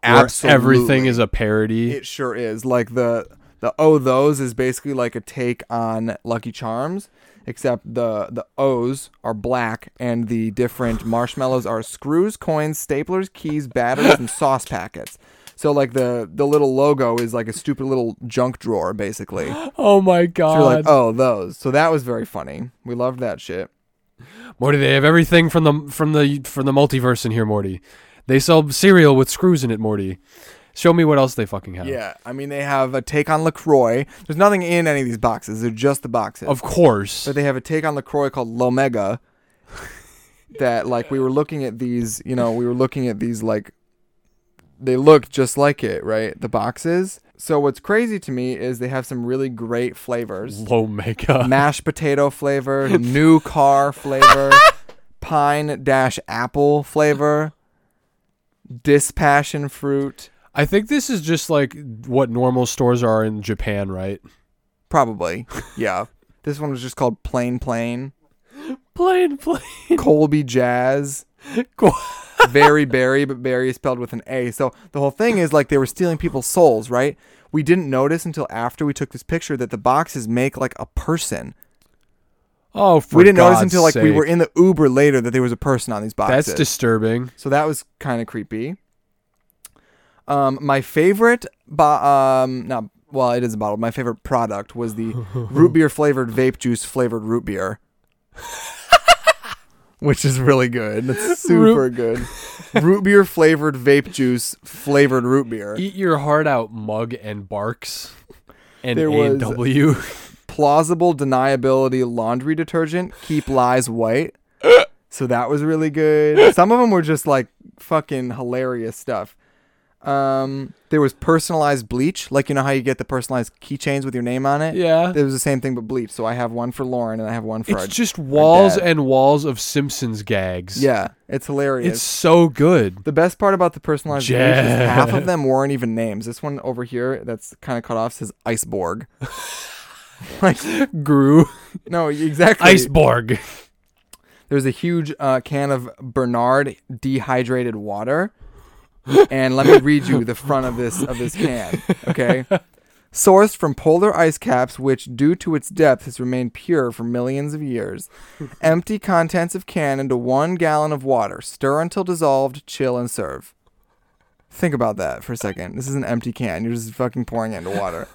where everything is a parody. It sure is. Like the the oh those is basically like a take on Lucky Charms, except the the O's are black and the different marshmallows are screws, coins, staplers, keys, batteries, and sauce packets. So like the the little logo is like a stupid little junk drawer basically. Oh my god! you're like, oh those. So that was very funny. We loved that shit. Morty, they have everything from the from the from the multiverse in here, Morty. They sell cereal with screws in it, Morty. Show me what else they fucking have. Yeah, I mean they have a take on LaCroix. There's nothing in any of these boxes. They're just the boxes. Of course. But they have a take on LaCroix called Lomega. that like we were looking at these, you know, we were looking at these like they look just like it, right? The boxes. So what's crazy to me is they have some really great flavors. Lomega. Mashed potato flavor, new car flavor, pine dash apple flavor, dispassion fruit. I think this is just like what normal stores are in Japan, right? Probably. Yeah. This one was just called plain plain. Plain, plain. Colby Jazz. Very berry, but berry is spelled with an A. So the whole thing is like they were stealing people's souls, right? We didn't notice until after we took this picture that the boxes make like a person. Oh, for we didn't notice until like we were in the Uber later that there was a person on these boxes. That's disturbing. so that was kind of creepy. Um, my favorite, bo- um, not well, it is a bottle. My favorite product was the root beer flavored vape juice flavored root beer, which is really good. It's super good. root beer flavored vape juice flavored root beer. Eat your heart out, Mug and Barq's. And There A was- W. Plausible deniability laundry detergent. Keep lies white. So that was really good. Some of them were just like fucking hilarious stuff. Um, there was personalized bleach, like you know how you get the personalized keychains with your name on it. Yeah. It was the same thing but bleach. So I have one for Lauren and I have one for It's our, just walls and walls of Simpsons gags. yeah. It's hilarious. It's so good. the best part about the personalized bleach is half of them weren't even names. This one over here that's kind of cut off says Iceborg. like Gru. no, exactly. Iceborg. There's a huge uh, can of Bernard dehydrated water, and let me read you the front of this of this can. Okay, sourced from polar ice caps, which, due to its depth, has remained pure for millions of years. Empty contents of can into one gallon of water. Stir until dissolved. Chill and serve. Think about that for a second. This is an empty can. You're just fucking pouring it into water.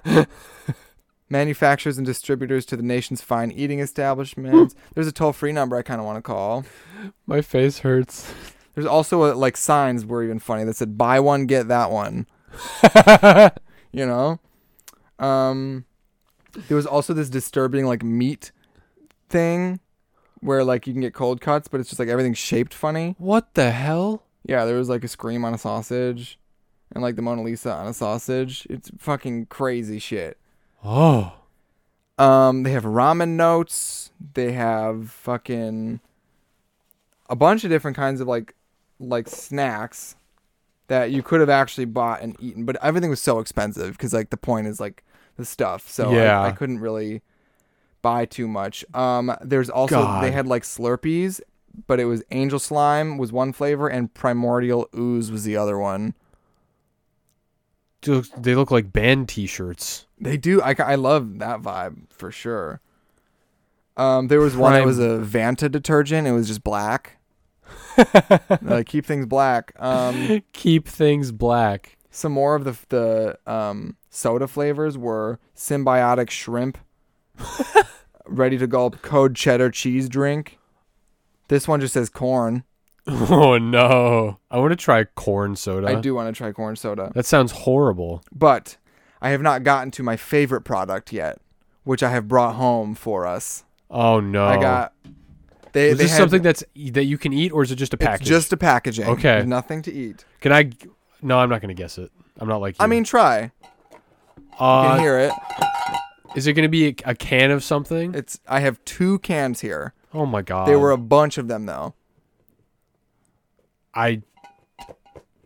Manufacturers and distributors to the nation's fine eating establishments. There's a toll free number I kind of want to call. My face hurts. There's also a, like signs were even funny that said buy one get that one. You know, um, there was also this disturbing like meat thing where like you can get cold cuts, but it's just like everything's shaped funny. What the hell? Yeah, there was like a scream on a sausage, and like the Mona Lisa on a sausage. It's fucking crazy shit. Oh. Um, they have ramen notes. They have fucking a bunch of different kinds of like like snacks that you could have actually bought and eaten, but everything was so expensive because like the point is like the stuff. So Yeah. I, couldn't really buy too much. Um, there's also God. they had like Slurpees, but it was Angel Slime was one flavor and Primordial Ooze was the other one. They look- They look like band T-shirts. They do. I, I love that vibe for sure. Um, there was one that was a Vanta detergent. It was just black. Like keep things black. Um, Keep things black. some more of the the um, soda flavors were symbiotic shrimp, ready to gulp code cheddar cheese drink. This one just says corn. Oh no! I want to try corn soda. I do want to try corn soda, That sounds horrible. but I have not gotten to my favorite product yet, which I have brought home for us. Oh no! I got. They, Is they this had- something that's that you can eat, or is it just a package? just a packaging. Okay. Nothing to eat. Can I? No, I'm not gonna guess it. I'm not like you. I mean, try. You uh, can hear it. is it gonna be a, a can of something? It's. I have two cans here. oh my god! There were a bunch of them though. I.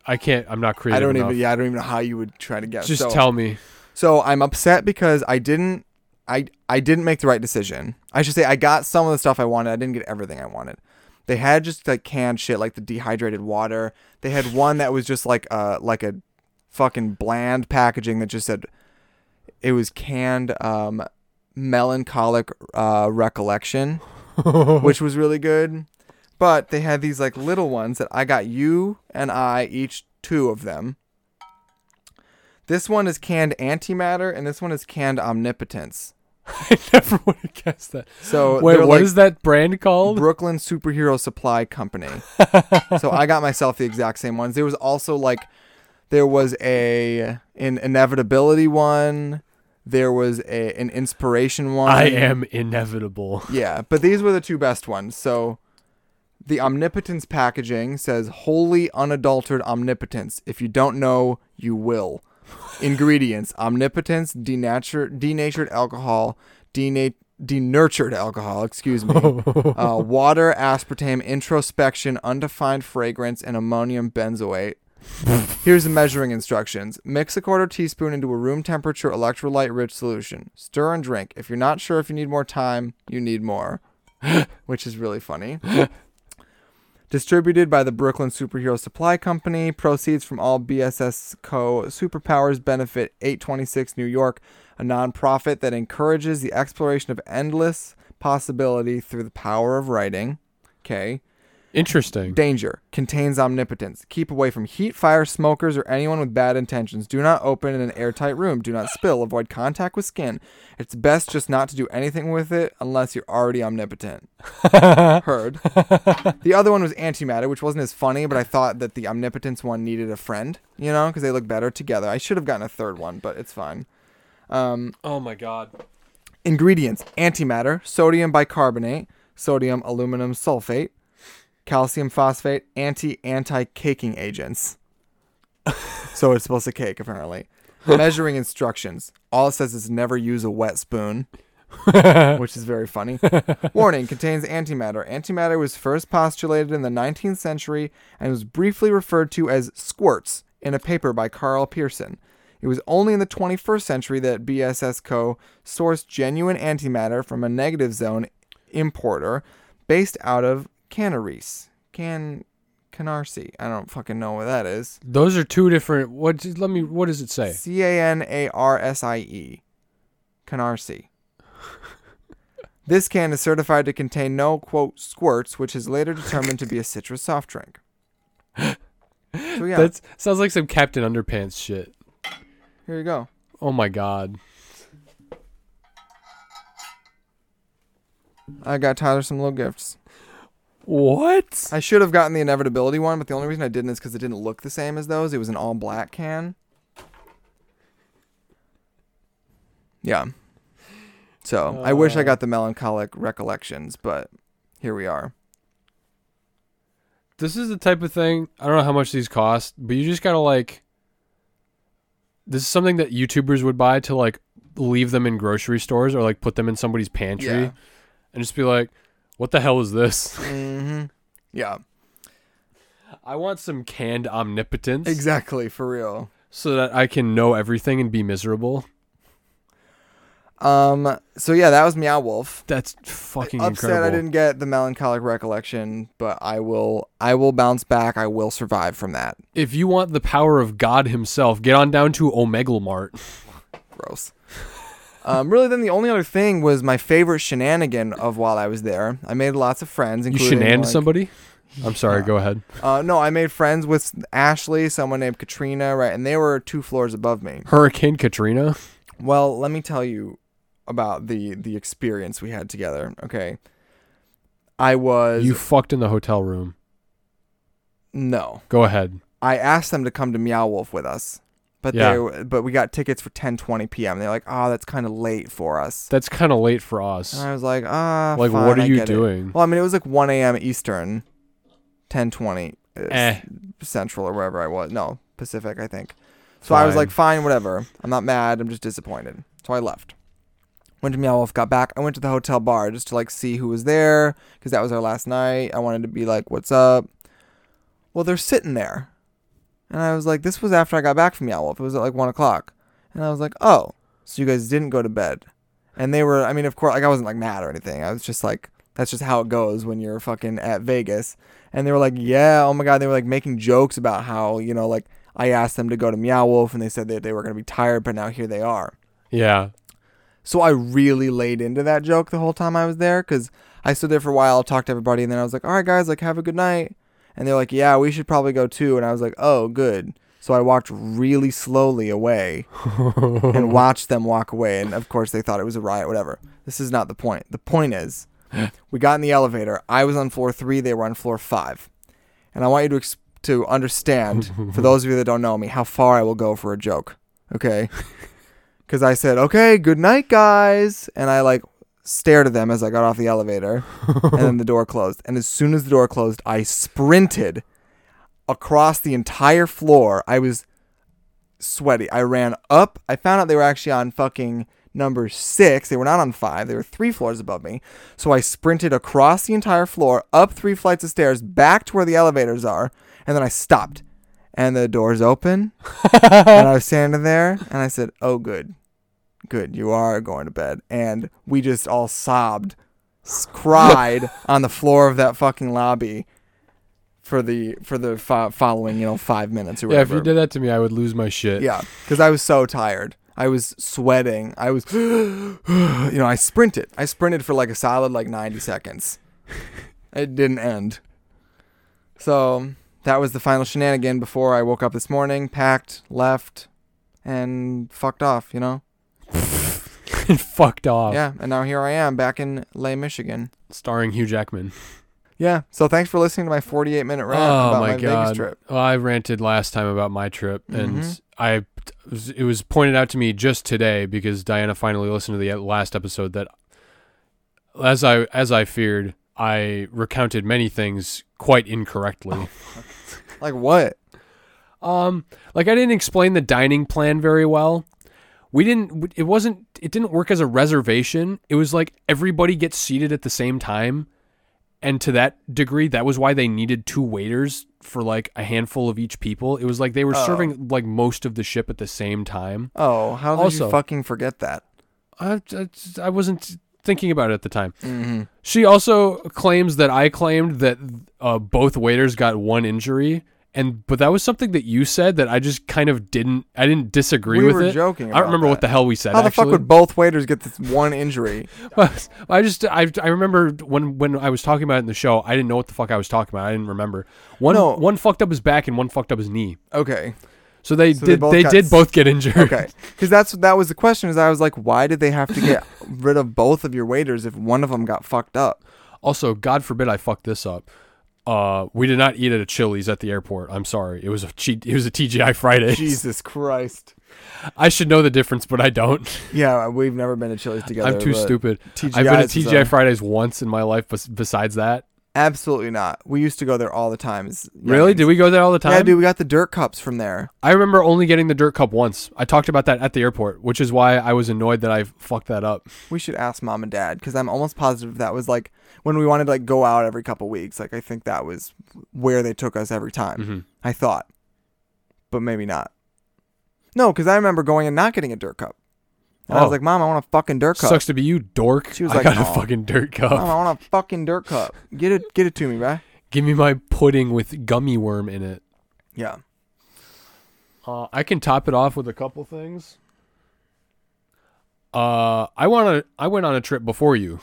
I can't. I'm not creative I don't enough. even. Yeah, I don't even know how you would try to guess. Just so, tell me. So I'm upset because I didn't. I I didn't make the right decision. I should say I got some of the stuff I wanted. I didn't get everything I wanted. They had just like canned shit, like the dehydrated water. They had one that was just like uh like a fucking bland packaging that just said it was canned um melancholic uh recollection, which was really good. But they had these like little ones that I got you and I each two of them. This one is canned antimatter, and this one is canned omnipotence. I never would have guessed that. So Wait, what like is that brand called? Brooklyn Superhero Supply Company. so I got myself the exact same ones. There was also like there was a an inevitability one. There was a an inspiration one. I am inevitable. Yeah, but these were the two best ones. So the omnipotence packaging says holy unadulterated omnipotence. If you don't know, you will. Ingredients: omnipotence, denatured, denatured alcohol, denat, denurtured alcohol. Excuse me. uh, water, aspartame, introspection, undefined fragrance, and ammonium benzoate. Here's the measuring instructions. Mix a quarter teaspoon into a room temperature electrolyte rich solution. Stir and drink. If you're not sure if you need more time, you need more. Which is really funny. Distributed by the Brooklyn Superhero Supply Company. Proceeds from all BSS Co. superpowers benefit 826 New York, a nonprofit that encourages the exploration of endless possibility through the power of writing. Okay. Interesting. Danger. Contains omnipotence. Keep away from heat, fire, smokers, or anyone with bad intentions. Do not open in an airtight room. Do not spill. Avoid contact with skin. It's best just not to do anything with it unless you're already omnipotent. Heard. the other one was antimatter, which wasn't as funny, but I thought that the omnipotence one needed a friend, you know, because they look better together. I should have gotten a third one, but it's fine. Um, Oh my god. Ingredients antimatter, sodium bicarbonate, sodium aluminum sulfate, calcium phosphate, anti anti caking agents. so it's supposed to cake, apparently. Measuring instructions. All it says is never use a wet spoon, which is very funny. Warning contains antimatter. Antimatter was first postulated in the 19th century and was briefly referred to as squirts in a paper by Karl Pearson. It was only in the 21st century that BSS Co. sourced genuine antimatter from a negative zone importer based out of Canaries. Can Canarsie. I don't fucking know what that is. Those are two different. What? Let me. What does it say? C A N A R S I E. Canarsie. This can is certified to contain no, quote, squirts, which is later determined to be a citrus soft drink. So, yeah, That sounds like some Captain Underpants shit. here you go. Oh my god. I got Tyler some little gifts. What? I should have gotten the inevitability one, but the only reason I didn't is because it didn't look the same as those. It was an all black can. Yeah. So I wish I Uh. got the melancholic recollections, but here we are. This is the type of thing. I don't know how much these cost, but you just gotta like. This is something that YouTubers would buy to like leave them in grocery stores or like put them in somebody's pantry Yeah. and just be like, "What the hell is this?" Yeah. I want some canned omnipotence Exactly, for real. so that I can know everything and be miserable. Um. So yeah, that was Meow Wolf. That's fucking Upset incredible. I didn't get the melancholic recollection, but I will. I will bounce back. I will survive from that. If you want the power of God Himself, get on down to Omega Mart. Gross. Um, really, then the only other thing was my favorite shenanigan of while I was there. I made lots of friends. You Including, shenaned like- somebody? I'm sorry. Go ahead. Uh, no, I made friends with Ashley, someone named Katrina, right, and they were two floors above me. Hurricane Katrina. Well, let me tell you about the the experience we had together. Okay, I was You fucked in the hotel room. no. Go ahead. I asked them to come to Meow Wolf with us, but Yeah. they but we got tickets for 10:20 p.m. They're like, "Oh, that's kind of late for us." That's kind of late for us. And I was like, "Ah, Like, fine, what are I you get it." doing? Well, I mean, it was like 1 a.m. Eastern, 10:20 Eh. Central or wherever I was. No, Pacific, I think. So I was like, fine, whatever. I'm not mad. I'm just disappointed. So I left. Went to Meow Wolf, got back. I went to the hotel bar just to like see who was there because that was our last night. I wanted to be like, what's up? Well, they're sitting there. And I was like, this was after I got back from Meow Wolf. It was at like one o'clock. And I was like, oh, so you guys didn't go to bed. And they were, I mean, of course, like I wasn't like mad or anything. I was just like, that's just how it goes when you're fucking at Vegas. And they were like, yeah, oh my God. They were like making jokes about how, you know, like I asked them to go to Meow Wolf and they said that they were going to be tired, but now here they are. Yeah. So I really laid into that joke the whole time I was there because I stood there for a while, talked to everybody, and then I was like, all right, guys, like, have a good night. And they're like, yeah, we should probably go too. And I was like, oh, good. So I walked really slowly away and watched them walk away. And of course, they thought it was a riot, whatever. This is not the point. The point is, we got in the elevator. I was on floor three, they were on floor five. And I want you to, ex- to understand, for those of you that don't know me, how far I will go for a joke. Okay? Because I said, okay, good night, guys. And I like stared at them as I got off the elevator. and then the door closed. And as soon as the door closed, I sprinted across the entire floor. I was sweaty. I ran up. I found out they were actually on fucking number six. They were not on five. They were three floors above me. So I sprinted across the entire floor, up three flights of stairs, back to where the elevators are, and then I stopped. And the doors open, and I was standing there, and I said, "Oh, good, good, you are going to bed." And we just all sobbed, cried on the floor of that fucking lobby for the for the fo- following, you know, five minutes or Yeah. If you did that to me, I would lose my shit. Yeah, because I was so tired. I was sweating. I was, you know, I sprinted. I sprinted for like a solid like 90 seconds. It didn't end. So that was the final shenanigan before I woke up this morning, packed, left, and fucked off, you know? fucked off. Yeah, and now here I am back in Lay, Michigan. Starring Hugh Jackman. Yeah, so thanks for listening to my 48 minute rant oh about my, my! Vegas trip. Well, I ranted last time about my trip, and Mhm. I it was pointed out to me just today because Diana finally listened to the last episode that, as I as I feared, I recounted many things quite incorrectly. Like what? Um, like I didn't explain the dining plan very well. We didn't. It wasn't. It didn't work as a reservation. It was like everybody gets seated at the same time, and to that degree, that was why they needed two waiters for like a handful of each people. It was like they were Oh. serving like most of the ship at the same time. Oh, how did Also- you fucking forget that? I, I, I wasn't thinking about it at the time. Mm-hmm. She also claims that I claimed that uh, both waiters got one injury, and but that was something that you said that I just kind of didn't. I didn't disagree with. We with were it. joking I don't remember what the hell we said. How the fuck would both waiters get this one injury? I just I, I remember when when I was talking about it in the show, I didn't know what the fuck I was talking about. I didn't remember. One No. one fucked up his back and one fucked up his knee. Okay. So they So did both they, got did both get injured. Okay. Because that's that was the question. Is I was like, why did they have to get rid of both of your waiters if one of them got fucked up? Also, God forbid I fuck this up. Uh, we did not eat at a Chili's at the airport. I'm sorry. It was a cheat. It was a TGI Friday. Jesus Christ. I should know the difference, but I don't. Yeah, we've never been to Chili's together. I'm too stupid. TGI's I've been to TGI Fridays once in my life. Bes- besides that, Absolutely not. We used to go there all the time. as really, did we go there all the time? Yeah, dude. We got the dirt cups from there. I remember only getting the dirt cup once. I talked about that at the airport, which is why I was annoyed that I fucked that up. We should ask mom and dad because I'm almost positive that was like when we wanted to like go out every couple weeks. Like I think that was where they took us every time. hmm I thought, but maybe not. No, because I remember going and not getting a dirt cup. And I Oh. was like, "Mom, I want a fucking dirt cup." Sucks to be you, dork. She was I like, got a fucking dirt cup. Mom, I want a fucking dirt cup. Get it, get it to me, bruh. Give me my pudding with gummy worm in it. Yeah. Uh, I can top it off with a couple things. Uh, I want to. I went on a trip before you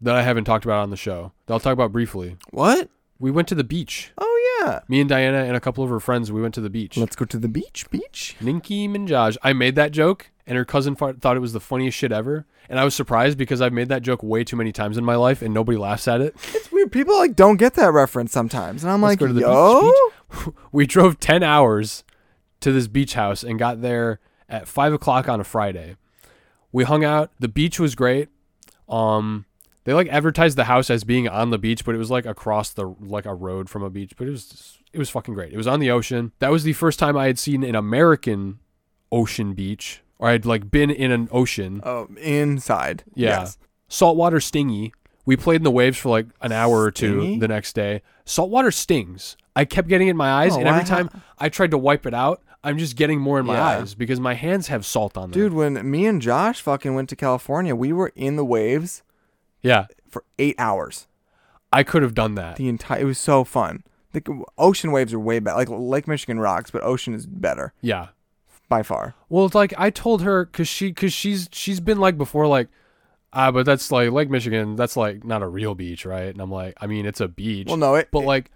that I haven't talked about on the show. That I'll talk about briefly. What? we went to the beach. Oh yeah. Me and Diana and a couple of her friends, we went to the beach. Let's go to the beach. Beach. Ninky Minaj. I made that joke, and her cousin thought it was the funniest shit ever. And I was surprised because I've made that joke way too many times in my life, and nobody laughs at it. It's weird. People like don't get that reference sometimes, and I'm Let's like, go to the beach, yo. we drove 10 hours to this beach house and got there at 5 o'clock on a Friday. We hung out. The beach was great. Um, they like advertised the house as being on the beach, but it was like across the like a road from a beach. But it was it was fucking great. It was on the ocean. That was the first time I had seen an American ocean beach, or I'd like been in an ocean. Oh, inside. Yeah. Yes. Saltwater stingy. We played in the waves for like an hour or two Stingy? the next day. Saltwater stings. I kept getting it in my eyes, Oh, and every time I tried to wipe it out, I'm just getting more in my Yeah. eyes because my hands have salt on them. Dude, when me and Josh fucking went to California, we were in the waves Yeah, for eight hours. I could have done that. The entire. It was so fun. The ocean waves are way better. Like Lake Michigan rocks, but ocean is better Yeah. By far. Well, it's like I told her because she because she's she's been like before like. Ah, but that's like Lake Michigan. That's like not a real beach, right? And I'm like, I mean, it's a beach, Well, no, it. but it- like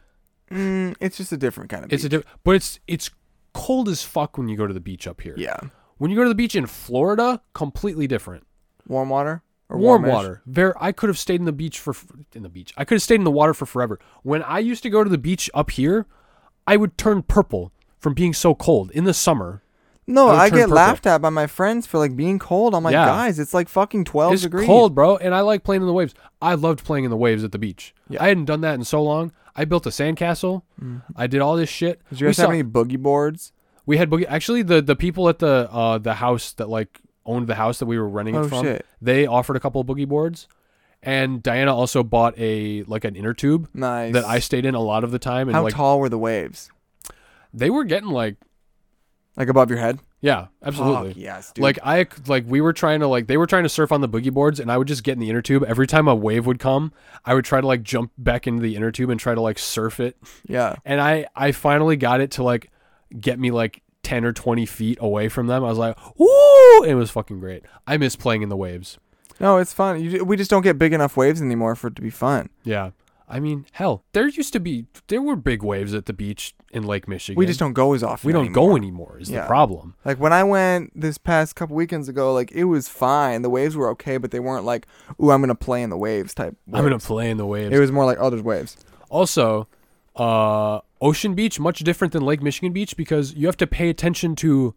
mm, it's just a different kind of. it's a beach. diff- but it's it's cold as fuck when you go to the beach up here. yeah. When you go to the beach in Florida, completely different. Warm water or warm warmish? water. Very. I could have stayed in the beach for in the beach. I could have stayed in the water for forever. When I used to go to the beach up here, I would turn purple from being so cold in the summer. No, I get laughed at by my friends for like being cold. I'm like, Yeah. guys, it's like fucking twelve it's degrees. cold, bro, and I like playing in the waves. I loved playing in the waves at the beach. Yeah. I hadn't done that in so long. I built a sandcastle. I did all this shit. Did you we guys have saw- any boogie boards? We had boogie. Actually, the the people at the uh the house that like owned the house that we were renting Oh, it from, shit. they offered a couple of boogie boards, and Diana also bought a like an inner tube Nice. that I stayed in a lot of the time. And How like tall were the waves? they were getting like Like above your head? yeah, absolutely. Fuck yes, dude. Like I like we were trying to like they were trying to surf on the boogie boards and I would just get in the inner tube every time a wave would come I would try to like jump back into the inner tube and try to like surf it yeah. and I I finally got it to like get me like 10 or 20 feet away from them I was like woo it was fucking great I miss playing in the waves No, it's fun. You, we just don't get big enough waves anymore for it to be fun. yeah I mean hell there used to be there were big waves at the beach in Lake Michigan We just don't go as often. we don't anymore. go anymore is Yeah. the problem Like when I went this past couple weekends ago, like it was fine. The waves were okay, but they weren't like, "Ooh, I'm gonna play in the waves" type. I'm gonna play in the waves It was more like, "Oh, there's waves." Also, uh, Ocean Beach much different than Lake Michigan Beach because you have to pay attention to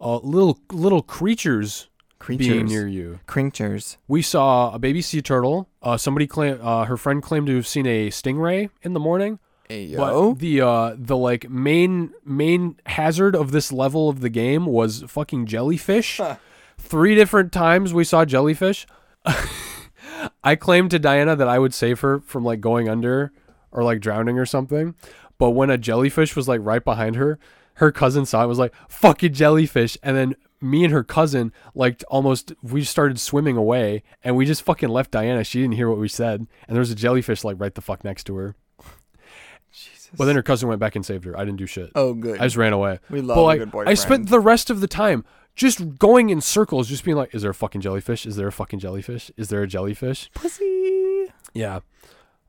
uh, little little creatures, being near you. Creatures. We saw a baby sea turtle. Uh, somebody claim uh, her friend claimed to have seen a stingray in the morning. Hey But the uh, the like main main hazard of this level of the game was fucking jellyfish. Huh. Three different times we saw jellyfish. I claimed to Diana that I would save her from like going under or like drowning or something. But when a jellyfish was like right behind her, her cousin saw it was like, fucking jellyfish. And then me and her cousin, like almost, we started swimming away and we just fucking left Diana. She didn't hear what we said. And there was a jellyfish like right the fuck next to her. Jesus. But then her cousin went back and saved her. I didn't do shit. oh, good. I just ran away. we love But a like, good boyfriend. I spent the rest of the time just going in circles, just being like, "Is there a fucking jellyfish? Is there a fucking jellyfish? Is there a jellyfish?" pussy. Yeah.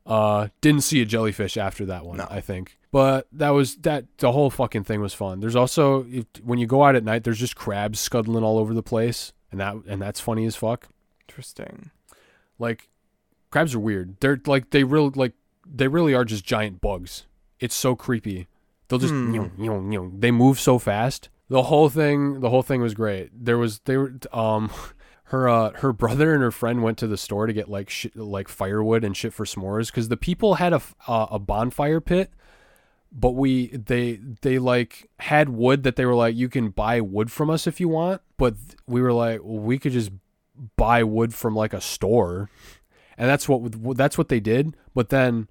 Uh, didn't see a jellyfish after that one. No. I think, but that was that. The whole fucking thing was fun. There's also if, when you go out at night, there's just crabs scuttling all over the place, and that and that's funny as fuck. Interesting. Like, crabs are weird. They're like they really like they really are just giant bugs. It's so creepy. They'll just nyong, nyong. they move so fast. The whole thing, the whole thing was great. There was they were um her uh her brother and her friend went to the store to get like shit, like firewood and shit for s'mores because the people had a uh, a bonfire pit but we they they like had wood that they were like you can buy wood from us if you want but we were like well, we could just buy wood from like a store. And that's what that's what they did but then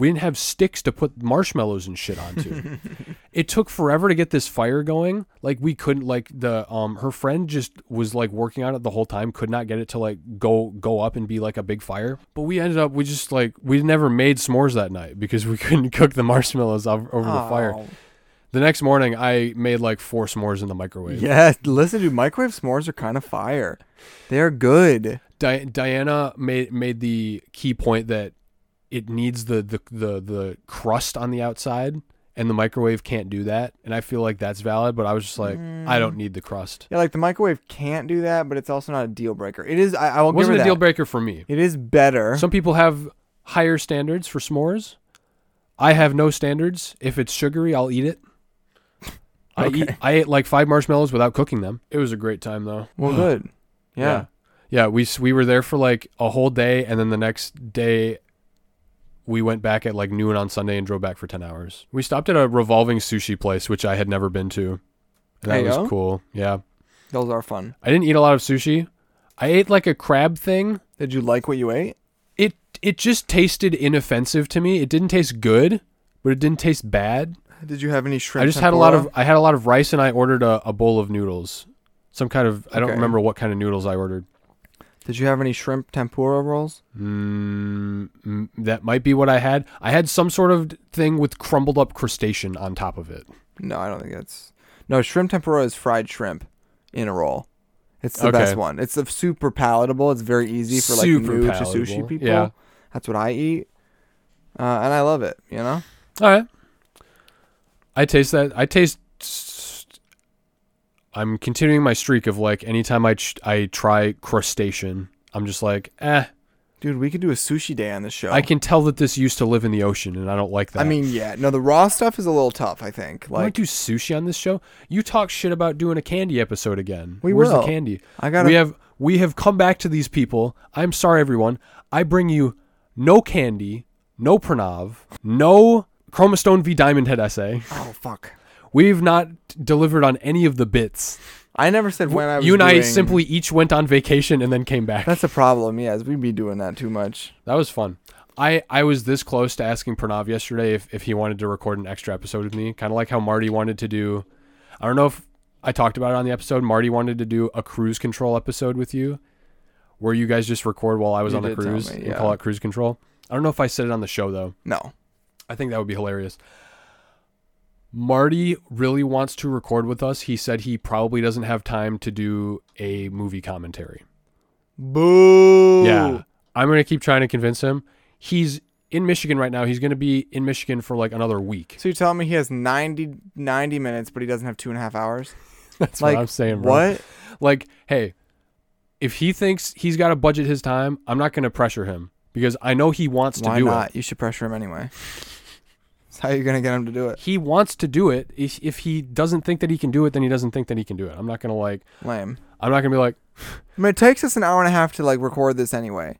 we didn't have sticks to put marshmallows and shit onto it took forever to get this fire going like we couldn't like the um her friend just was like working on it the whole time could not get it to like go go up and be like a big fire but we ended up we just like we never made s'mores that night because we couldn't cook the marshmallows ov- over the fire the next morning i made like four s'mores in the microwave Yeah, listen, dude. Microwave s'mores are kind of fire. They're good. Di- diana made made the key point that it needs the the the, the crust on the outside and the microwave can't do that and i feel like that's valid but i was just like i don't mm. need the crust Yeah, like the microwave can't do that, but it's also not a deal breaker. It is. I, I will it wasn't a deal breaker for me It is better. some people have higher standards for s'mores i have no standards if it's sugary i'll eat it I eat I ate like five marshmallows without cooking them. It was a great time though. well, good. Yeah. Yeah. Yeah, we we were there for like a whole day, and then the next day, we went back at like noon on Sunday and drove back for ten hours. We stopped at a revolving sushi place, which I had never been to. And that was go. cool. Yeah, Those are fun. I didn't eat a lot of sushi. I ate like a crab thing. Did you like what you ate? It it just tasted inoffensive to me. It didn't taste good, but it didn't taste bad. Did you have any shrimp? I just had a lot of? I had a lot of rice, and I ordered a, a bowl of noodles. Some kind of I don't Okay. remember what kind of noodles I ordered. Did you have any shrimp tempura rolls? Mm, mm, that might be what I had. I had some sort of thing with crumbled up crustacean on top of it. No, I don't think that's. No, shrimp tempura is fried shrimp in a roll. It's the Okay. best one. It's a super palatable. It's very easy for like Super new to sushi people. Yeah. That's what I eat, uh, and I love it. You know. All right. I taste that. I taste. I'm continuing my streak of like anytime I ch- I try crustacean, I'm just like, eh. Dude, we could do a sushi day on this show. I can tell that this used to live in the ocean, and I don't like that. I mean, yeah. No, the raw stuff is a little tough. I think. Like, to do sushi on this show. You talk shit about doing a candy episode again. We Where's will. the candy? I got we have we have come back to these people. I'm sorry, everyone. I bring you no candy, no Pranav, no Chromastone v Diamond Head essay. Oh fuck. We've not delivered on any of the bits. I never said when I was. you and I doing- simply each went on vacation and then came back. That's a problem. Yes, we'd be doing that too much. That was fun. I, I was this close to asking Pranav yesterday if, if he wanted to record an extra episode with me. Kind of like how Marty wanted to do. I don't know if I talked about it on the episode. Marty wanted to do a cruise control episode with you where you guys just record while I was You on the did tell cruise me, and yeah. call it cruise control. I don't know if I said it on the show though. No. I think that would be hilarious. Marty really wants to record with us. He said he probably doesn't have time to do a movie commentary. Boo. Yeah. I'm going to keep trying to convince him. He's in Michigan right now. He's going to be in Michigan for like another week. So you're telling me he has 90, 90 minutes, but he doesn't have two and a half hours? That's like what I'm saying, bro. What? Like, hey, if he thinks he's got to budget his time, I'm not going to pressure him because I know he wants Why to do not? it. You should pressure him anyway. How you gonna get him to do it. He wants to do it. If, if he doesn't think that he can do it, then he doesn't think that he can do it. I'm not going to like, Lame. I'm not going to be like, I mean, it takes us an hour and a half to like record this anyway.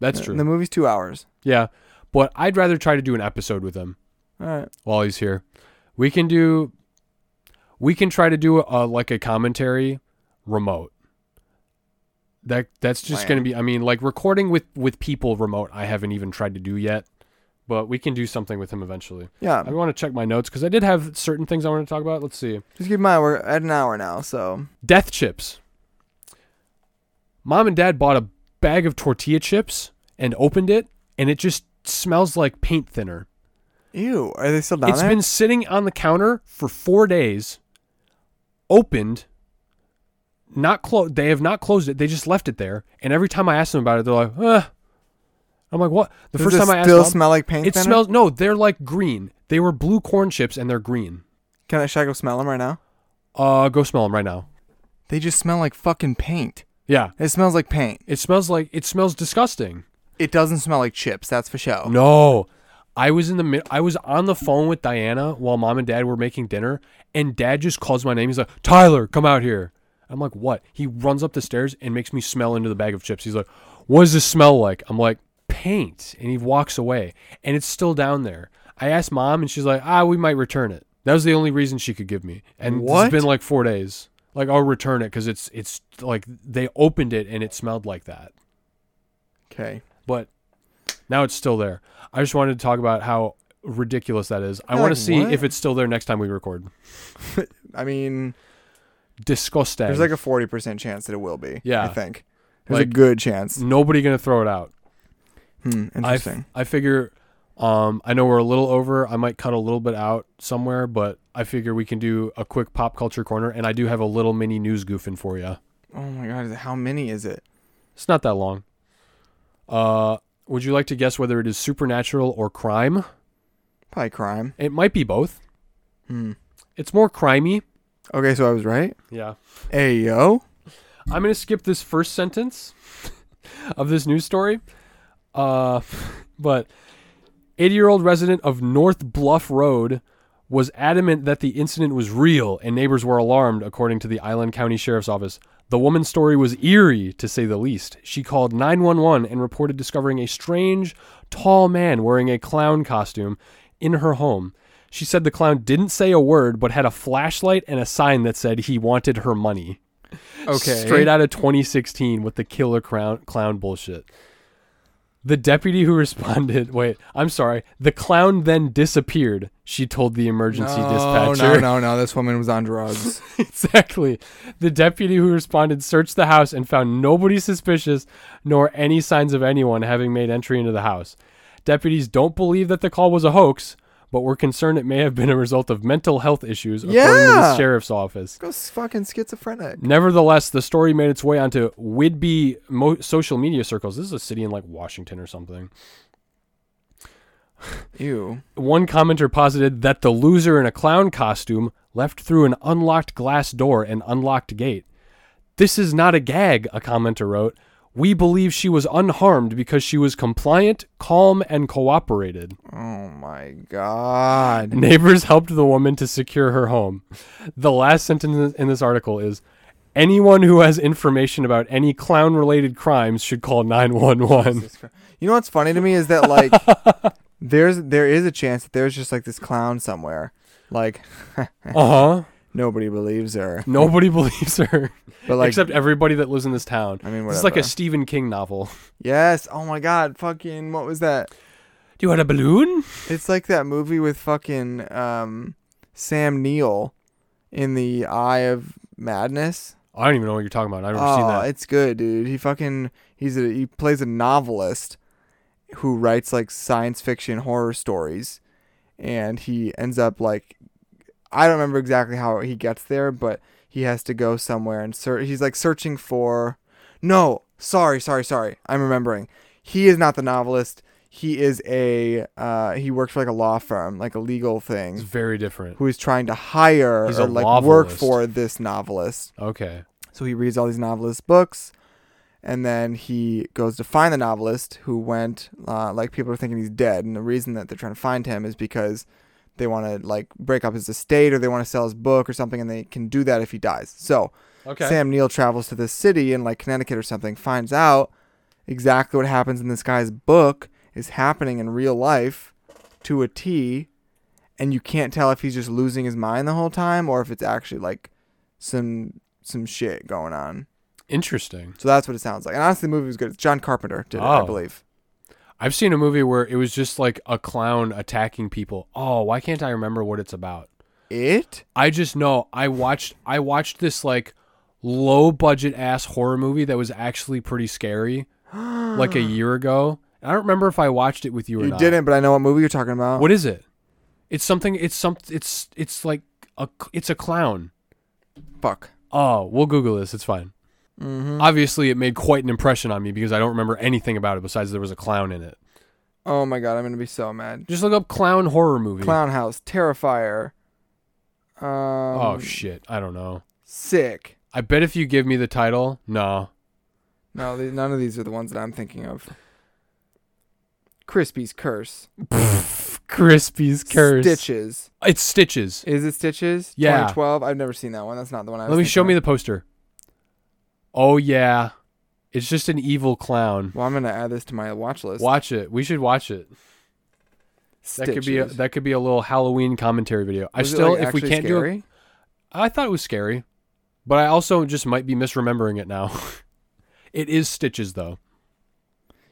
that's The- true. The movie's two hours. yeah. But I'd rather try to do an episode with him. All right. while he's here. We can do we can try to do a like a commentary remote. That that's just Lame. going to be I mean like recording with with people remote I haven't even tried to do yet. But we can do something with him eventually. Yeah. I want to check my notes cuz I did have certain things I want to talk about. Let's see. Just keep in mind we're at an hour now, so Death chips. Mom and dad bought a bag of tortilla chips and opened it and it just smells like paint thinner. ew. Are they still down It's there? been sitting on the counter for four days, opened, not closed. They have not closed it. They just left it there. And every time I ask them about it, they're like, "Uh." I'm like, "What?" The Does first time I asked, still Mom, smell like paint it thinner? smells. No, they're like green. They were blue corn chips, and they're green. Can I should I go smell them right now? Uh, go smell them right now. They just smell like fucking paint. Yeah, It smells like paint. it smells like it smells disgusting. It doesn't smell like chips. That's for sure. No. I was in the mid- I was on the phone with Diana while mom and dad were making dinner and dad just calls my name. He's like, "Tyler, come out here." I'm like, "What?" He runs up the stairs and makes me smell into the bag of chips. He's like, "What does this smell like?" I'm like, "Paint." And he walks away and it's still down there. I asked mom and she's like, "Ah, we might return it." That was the only reason she could give me. And What? it's been like 4 days. Like I'll return it cuz it's it's like they opened it and it smelled like that Okay. but now it's still there. I just wanted to talk about how ridiculous that is. I You're want to see "What?" if it's still there next time we record. I mean, Disgusting. there's like a forty percent chance that it will be. Yeah. I think there's a good chance. nobody gonna throw it out. Hmm. Interesting. I figure. Um, I know we're a little over. I might cut a little bit out somewhere, but I figure we can do a quick pop culture corner, and I do have a little mini news goofing for you. oh my god, how many is it? It's not that long. Uh, Would you like to guess whether it is supernatural or crime? Probably crime. It might be both. Hmm. It's more crimey. Okay, so I was right. Yeah. Hey yo. I'm going to skip this first sentence of this news story. Uh, but 80 year old resident of North Bluff Road was adamant that the incident was real and neighbors were alarmed, according to the Island County Sheriff's Office. The woman's story was eerie, to say the least. She called 911 and reported discovering a strange, tall man wearing a clown costume in her home. She said the clown didn't say a word, but had a flashlight and a sign that said he wanted her money. Okay. Straight out of 2016 with the killer clown, clown bullshit. The deputy who responded, wait, I'm sorry. The clown then disappeared, she told the emergency no, dispatcher. No, no, no. This woman was on drugs. exactly. The deputy who responded searched the house and found nobody suspicious nor any signs of anyone having made entry into the house. Deputies don't believe that the call was a hoax, but we're concerned it may have been a result of mental health issues, according to the sheriff's office. Go fucking schizophrenic. Nevertheless, the story made its way onto Whidbey mo- social media circles. This is a city in like Washington or something. Ew. One commenter posited that the loser in a clown costume left through an unlocked glass door and unlocked gate. This is not a gag, a commenter wrote. We believe she was unharmed because she was compliant, calm, and cooperated. Oh my god. Neighbors helped the woman to secure her home. The last sentence in this article is Anyone who has information about any clown related crimes should call 911. You know what's funny to me is that like there's there is a chance that there's just like this clown somewhere. Like Uh huh. Nobody believes her. Nobody believes her. But like except everybody that lives in this town. I mean This is like a. Stephen King novel. Yes. Oh my god. Fucking what was that? Do you want a balloon? It's like that movie with fucking um Sam Neill in the Eye of Madness. I don't even know what you're talking about. I've never oh, seen that. it's good, dude. He fucking he's a he plays a novelist who writes like science fiction horror stories, and he ends up like I don't remember exactly how he gets there, but he has to go somewhere and search. He's like searching for. No, sorry, sorry, sorry. I'm remembering. He is not the novelist. He is a uh, he works for like a law firm, like a legal thing. It's very different. who is trying to hire He's or like work for this novelist. Okay. So he reads all these novelist books, and then he goes to find the novelist who went. Uh, like people are thinking he's dead, and the reason that they're trying to find him is because they want to like break up his estate or they want to sell his book or something, and they can do that if he dies. So Okay. Sam Neill travels to this city in like Connecticut or something, finds out exactly what happens in this guy's book is happening in real life to a T, and you can't tell if he's just losing his mind the whole time or if it's actually like some some shit going on. Interesting. So that's what it sounds like. And honestly, the movie was good. It's John Carpenter did it, I Oh. believe. I've seen a movie where it was just like a clown attacking people. Oh, why can't I remember what it's about? It? I just know I watched I watched this like low budget ass horror movie that was actually pretty scary like a year ago. I don't remember if I watched it with you or You not. didn't, but I know what movie you're talking about. What is it? It's something it's some it's it's like a it's a clown. Fuck. Oh, we'll Google this. It's fine. Mm-hmm. Obviously, it made quite an impression on me because I don't remember anything about it besides there was a clown in it. Oh my god, I'm gonna be so mad. Just look up clown horror movie. Clown House, Terrifier. Um, oh shit, I don't know. Sick. I bet if you give me the title, no. No, th- none of these are the ones that I'm thinking of. Crispy's Curse. Crispy's Curse. Stitches. It's Stitches. Is it Stitches? Yeah. 2012. I've never seen that one. That's not the one I was Let me show thinking me the poster. Oh yeah, it's just an evil clown. Well, I'm gonna add this to my watch list. Watch it. We should watch it. That could be a, Stitches. that could be a little Halloween commentary video. I Was it, still, like, if we actually can't do it, scary? I thought it was scary, but I also just might be misremembering it now. it is Stitches though.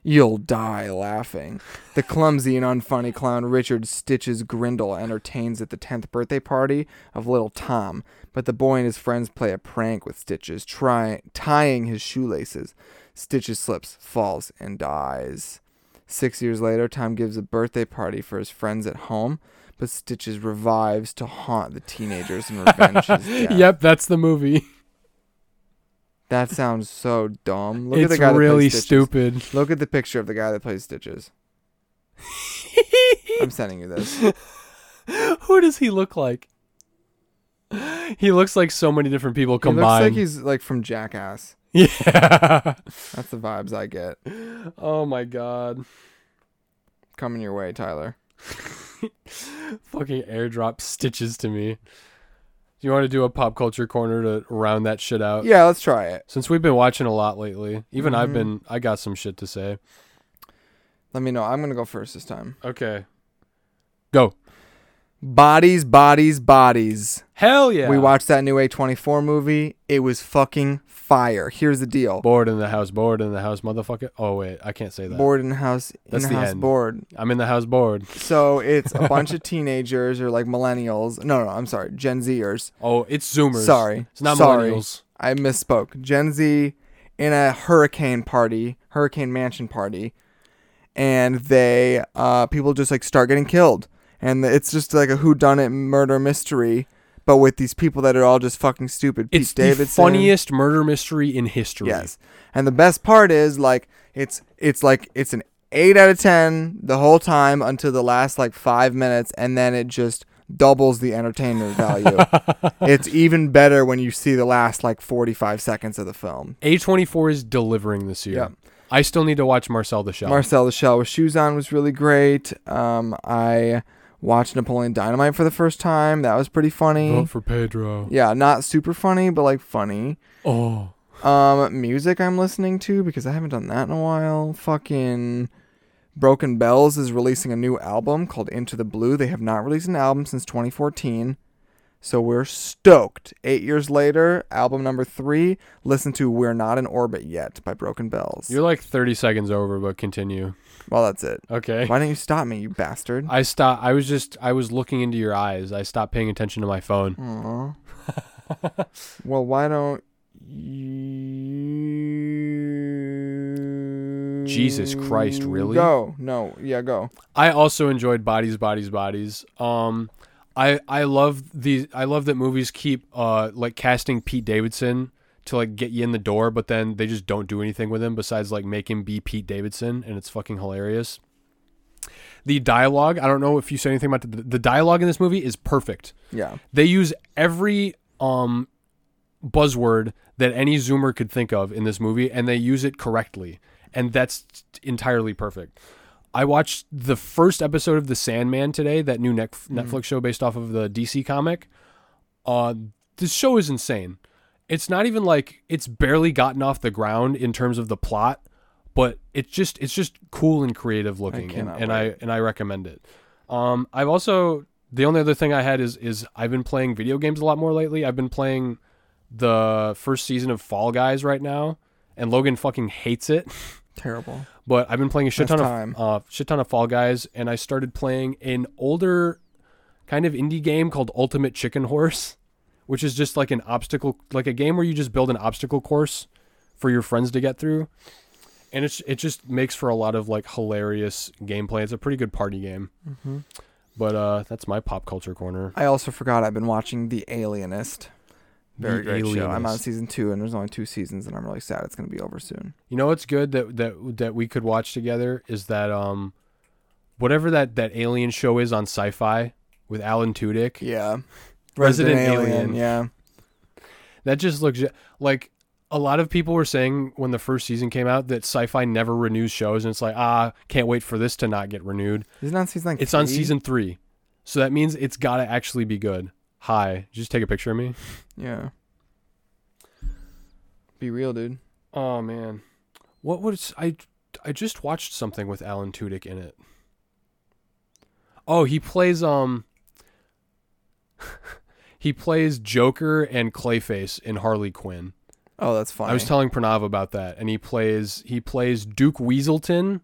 You'll die laughing. The clumsy and unfunny clown Richard Stitches Grindle entertains at the 10th birthday party of little Tom, but the boy and his friends play a prank with Stitches, try- tying his shoelaces. Stitches slips, falls, and dies. Six years later, Tom gives a birthday party for his friends at home, but Stitches revives to haunt the teenagers and revenge his death. Yep, that's the movie. That sounds so dumb. Look it's at the guy really that plays Stitches. stupid. Look at the picture of the guy that plays Stitches. I'm sending you this. Who does he look like? He looks like so many different people combined. He looks combined. like he's like from Jackass. yeah. That's the vibes I get. oh my god. Coming your way, Tyler. Fucking airdrop stitches to me. You want to do a pop culture corner to round that shit out? Yeah, let's try it. Since we've been watching a lot lately, even I've Mhm. been, I got some shit to say. Let me know. I'm gonna go first this time. Okay. Go. Bodies, bodies, bodies. Hell yeah. We watched that new A24 movie. It was fucking fire. Here's the deal. Bored in the house, bored in the house, motherfucker. Oh, wait, I can't say that. Bored in the house. That's in the the house end. bored. I'm in the house bored. So it's a bunch of teenagers or like millennials. No, no, I'm sorry, Gen Zers. Oh, it's Zoomers. Sorry, It's not sorry. millennials. I misspoke. Gen Z in a hurricane party, hurricane mansion party, and they uh people just like start getting killed, and it's just like a whodunit murder mystery, but with these people that are all just fucking stupid. Pete It's the funniest murder mystery in history. Yes, and the best part is like it's it's like it's an eight out of ten the whole time until the last like five minutes, and then it just doubles the entertainment value. it's even better when you see the last like forty five seconds of the film. A24 is delivering this year. Yep. I still need to watch Marcel the Shell. Marcel the Shell with shoes on was really great. Um, I watched Napoleon Dynamite for the first time. That was pretty funny. Vote for Pedro. Yeah, not super funny, but like funny. Oh. Um, music I'm listening to because I haven't done that in a while. Fucking Broken Bells is releasing a new album called Into the Blue. They have not released an album since 2014. So we're stoked. Eight years later, album number three. Listen to We're Not in Orbit Yet by Broken Bells. You're like 30 seconds over, but continue. Well, that's it. Okay. Why don't you stop me, you bastard? I stop. I was just. I was looking into your eyes. I stopped paying attention to my phone. Well, why don't you? Jesus Christ, really? Go. No. Yeah, go. I also enjoyed Bodies, Bodies, Bodies. Um, I I love these. I love that movies keep uh like casting Pete Davidson to like get you in the door, but then they just don't do anything with him besides like make him be Pete Davidson, and it's fucking hilarious. The dialogue, I don't know if you say anything about the, the dialogue in this movie is perfect. Yeah. They use every um buzzword that any zoomer could think of in this movie and they use it correctly and that's entirely perfect i watched the first episode of the sandman today that new Net- netflix show based off of the dc comic uh this show is insane it's not even like it's barely gotten off the ground in terms of the plot but it's just it's just cool and creative looking and, and i and i recommend it um i've also the only other thing I had is is I've been playing video games a lot more lately. I've been playing the first season of Fall Guys right now, and Logan fucking hates it. Terrible. But I've been playing a shit ton time. of uh, shit ton of Fall Guys, and I started playing an older kind of indie game called Ultimate Chicken Horse, which is just like an obstacle, like a game where you just build an obstacle course for your friends to get through, and it's it just makes for a lot of like hilarious gameplay. It's a pretty good party game. Mm-hmm. But uh, that's my pop culture corner. I also forgot I've been watching The Alienist. Very The great show. I'm on season two, and there's only two seasons, and I'm really sad it's going to be over soon. You know what's good that that that we could watch together is that um, whatever that that alien show is on Sci-Fi with Alan Tudyk. Yeah. Resident Alien. Yeah. That just looks like a lot of people were saying when the first season came out that Sci-Fi never renews shows, and it's like ah, can't wait for this to not get renewed. Isn't on season like It's on season three, so that means it's got to actually be good. Hi, just take a picture of me. Yeah. Be real, dude. Oh man, what was I? I just watched something with Alan Tudyk in it. Oh, he plays um. he plays Joker and Clayface in Harley Quinn. Oh, that's funny. I was telling Pranav about that, and he plays he plays Duke Weaselton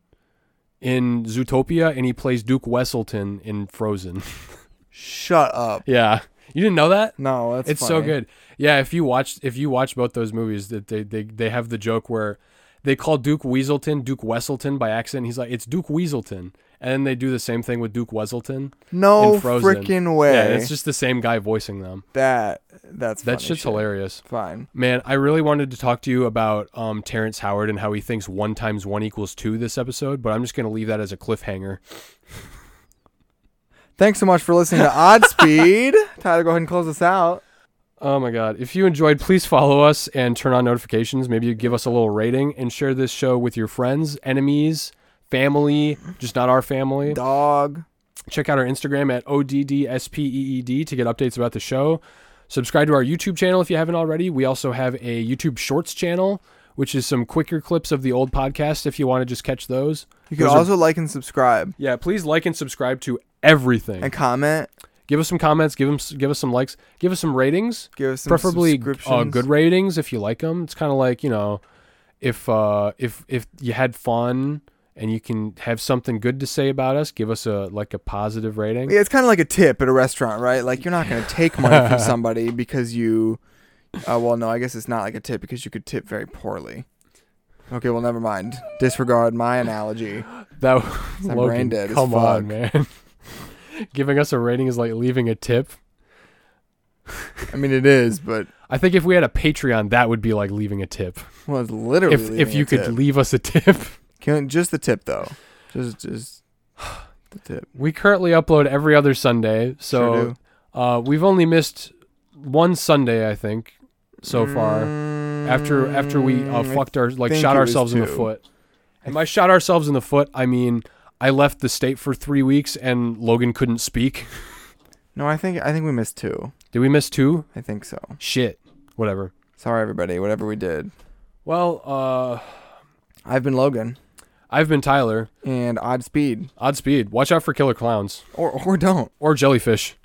in Zootopia, and he plays Duke Weselton in Frozen. Shut up. yeah, you didn't know that? No, that's it's so good. Yeah, if you watch if you watch both those movies, that they, they they have the joke where they call Duke Weaselton Duke Wesselton by accident. He's like, it's Duke Weaselton, and then they do the same thing with Duke Weselton. No in freaking way. Yeah, it's just the same guy voicing them. that. That's That shit's shit. hilarious. Fine. Man, I really wanted to talk to you about um, Terrence Howard and how he thinks one times one equals two this episode, but I'm just gonna leave that as a cliffhanger. Thanks so much for listening to Odd Speed. Tyler, go ahead and close us out. Oh my god. If you enjoyed, please follow us and turn on notifications. Maybe you give us a little rating and share this show with your friends, enemies, family, just not our family. Dog. Check out our Instagram at ODDSPEED to get updates about the show. Subscribe to our YouTube channel if you haven't already. We also have a YouTube Shorts channel, which is some quicker clips of the old podcast if you want to just catch those. You can Those are- also like and subscribe Yeah, please like and subscribe to everything. and comment. Give us some comments, give them give us some likes, give us some ratings. Give us some preferably uh, good ratings if you like them. It's kind of like you know, if uh, if if you had fun and you can have something good to say about us, give us a like a positive rating. Yeah, it's kind of like a tip at a restaurant, right? Like you're not going to take money from somebody because you. Uh, well, no, I guess it's not like a tip because you could tip very poorly. Okay, well, never mind. Disregard my analogy. That I'm Logan, brain dead come on, man. Giving us a rating is like leaving a tip. I mean, it is, but I think if we had a Patreon, that would be like leaving a tip. well, it's literally. If leaving if you could tip. leave us a tip. Can, just the tip though, just just the tip. We currently upload every other Sunday, so Sure uh, we've only missed one Sunday, I think, so far. After after we uh, Mm, fucked our like shot ourselves in the foot. And by shot ourselves in the foot, I mean I left the state for three weeks and Logan couldn't speak. No, I think I think we missed two. Did we miss two? I think so. Shit. Whatever. Sorry, everybody. Whatever we did. Well, uh, I've been Logan I've been Tyler. and Odd Speed, Odd speed. Watch out for killer clowns or or don't. or jellyfish.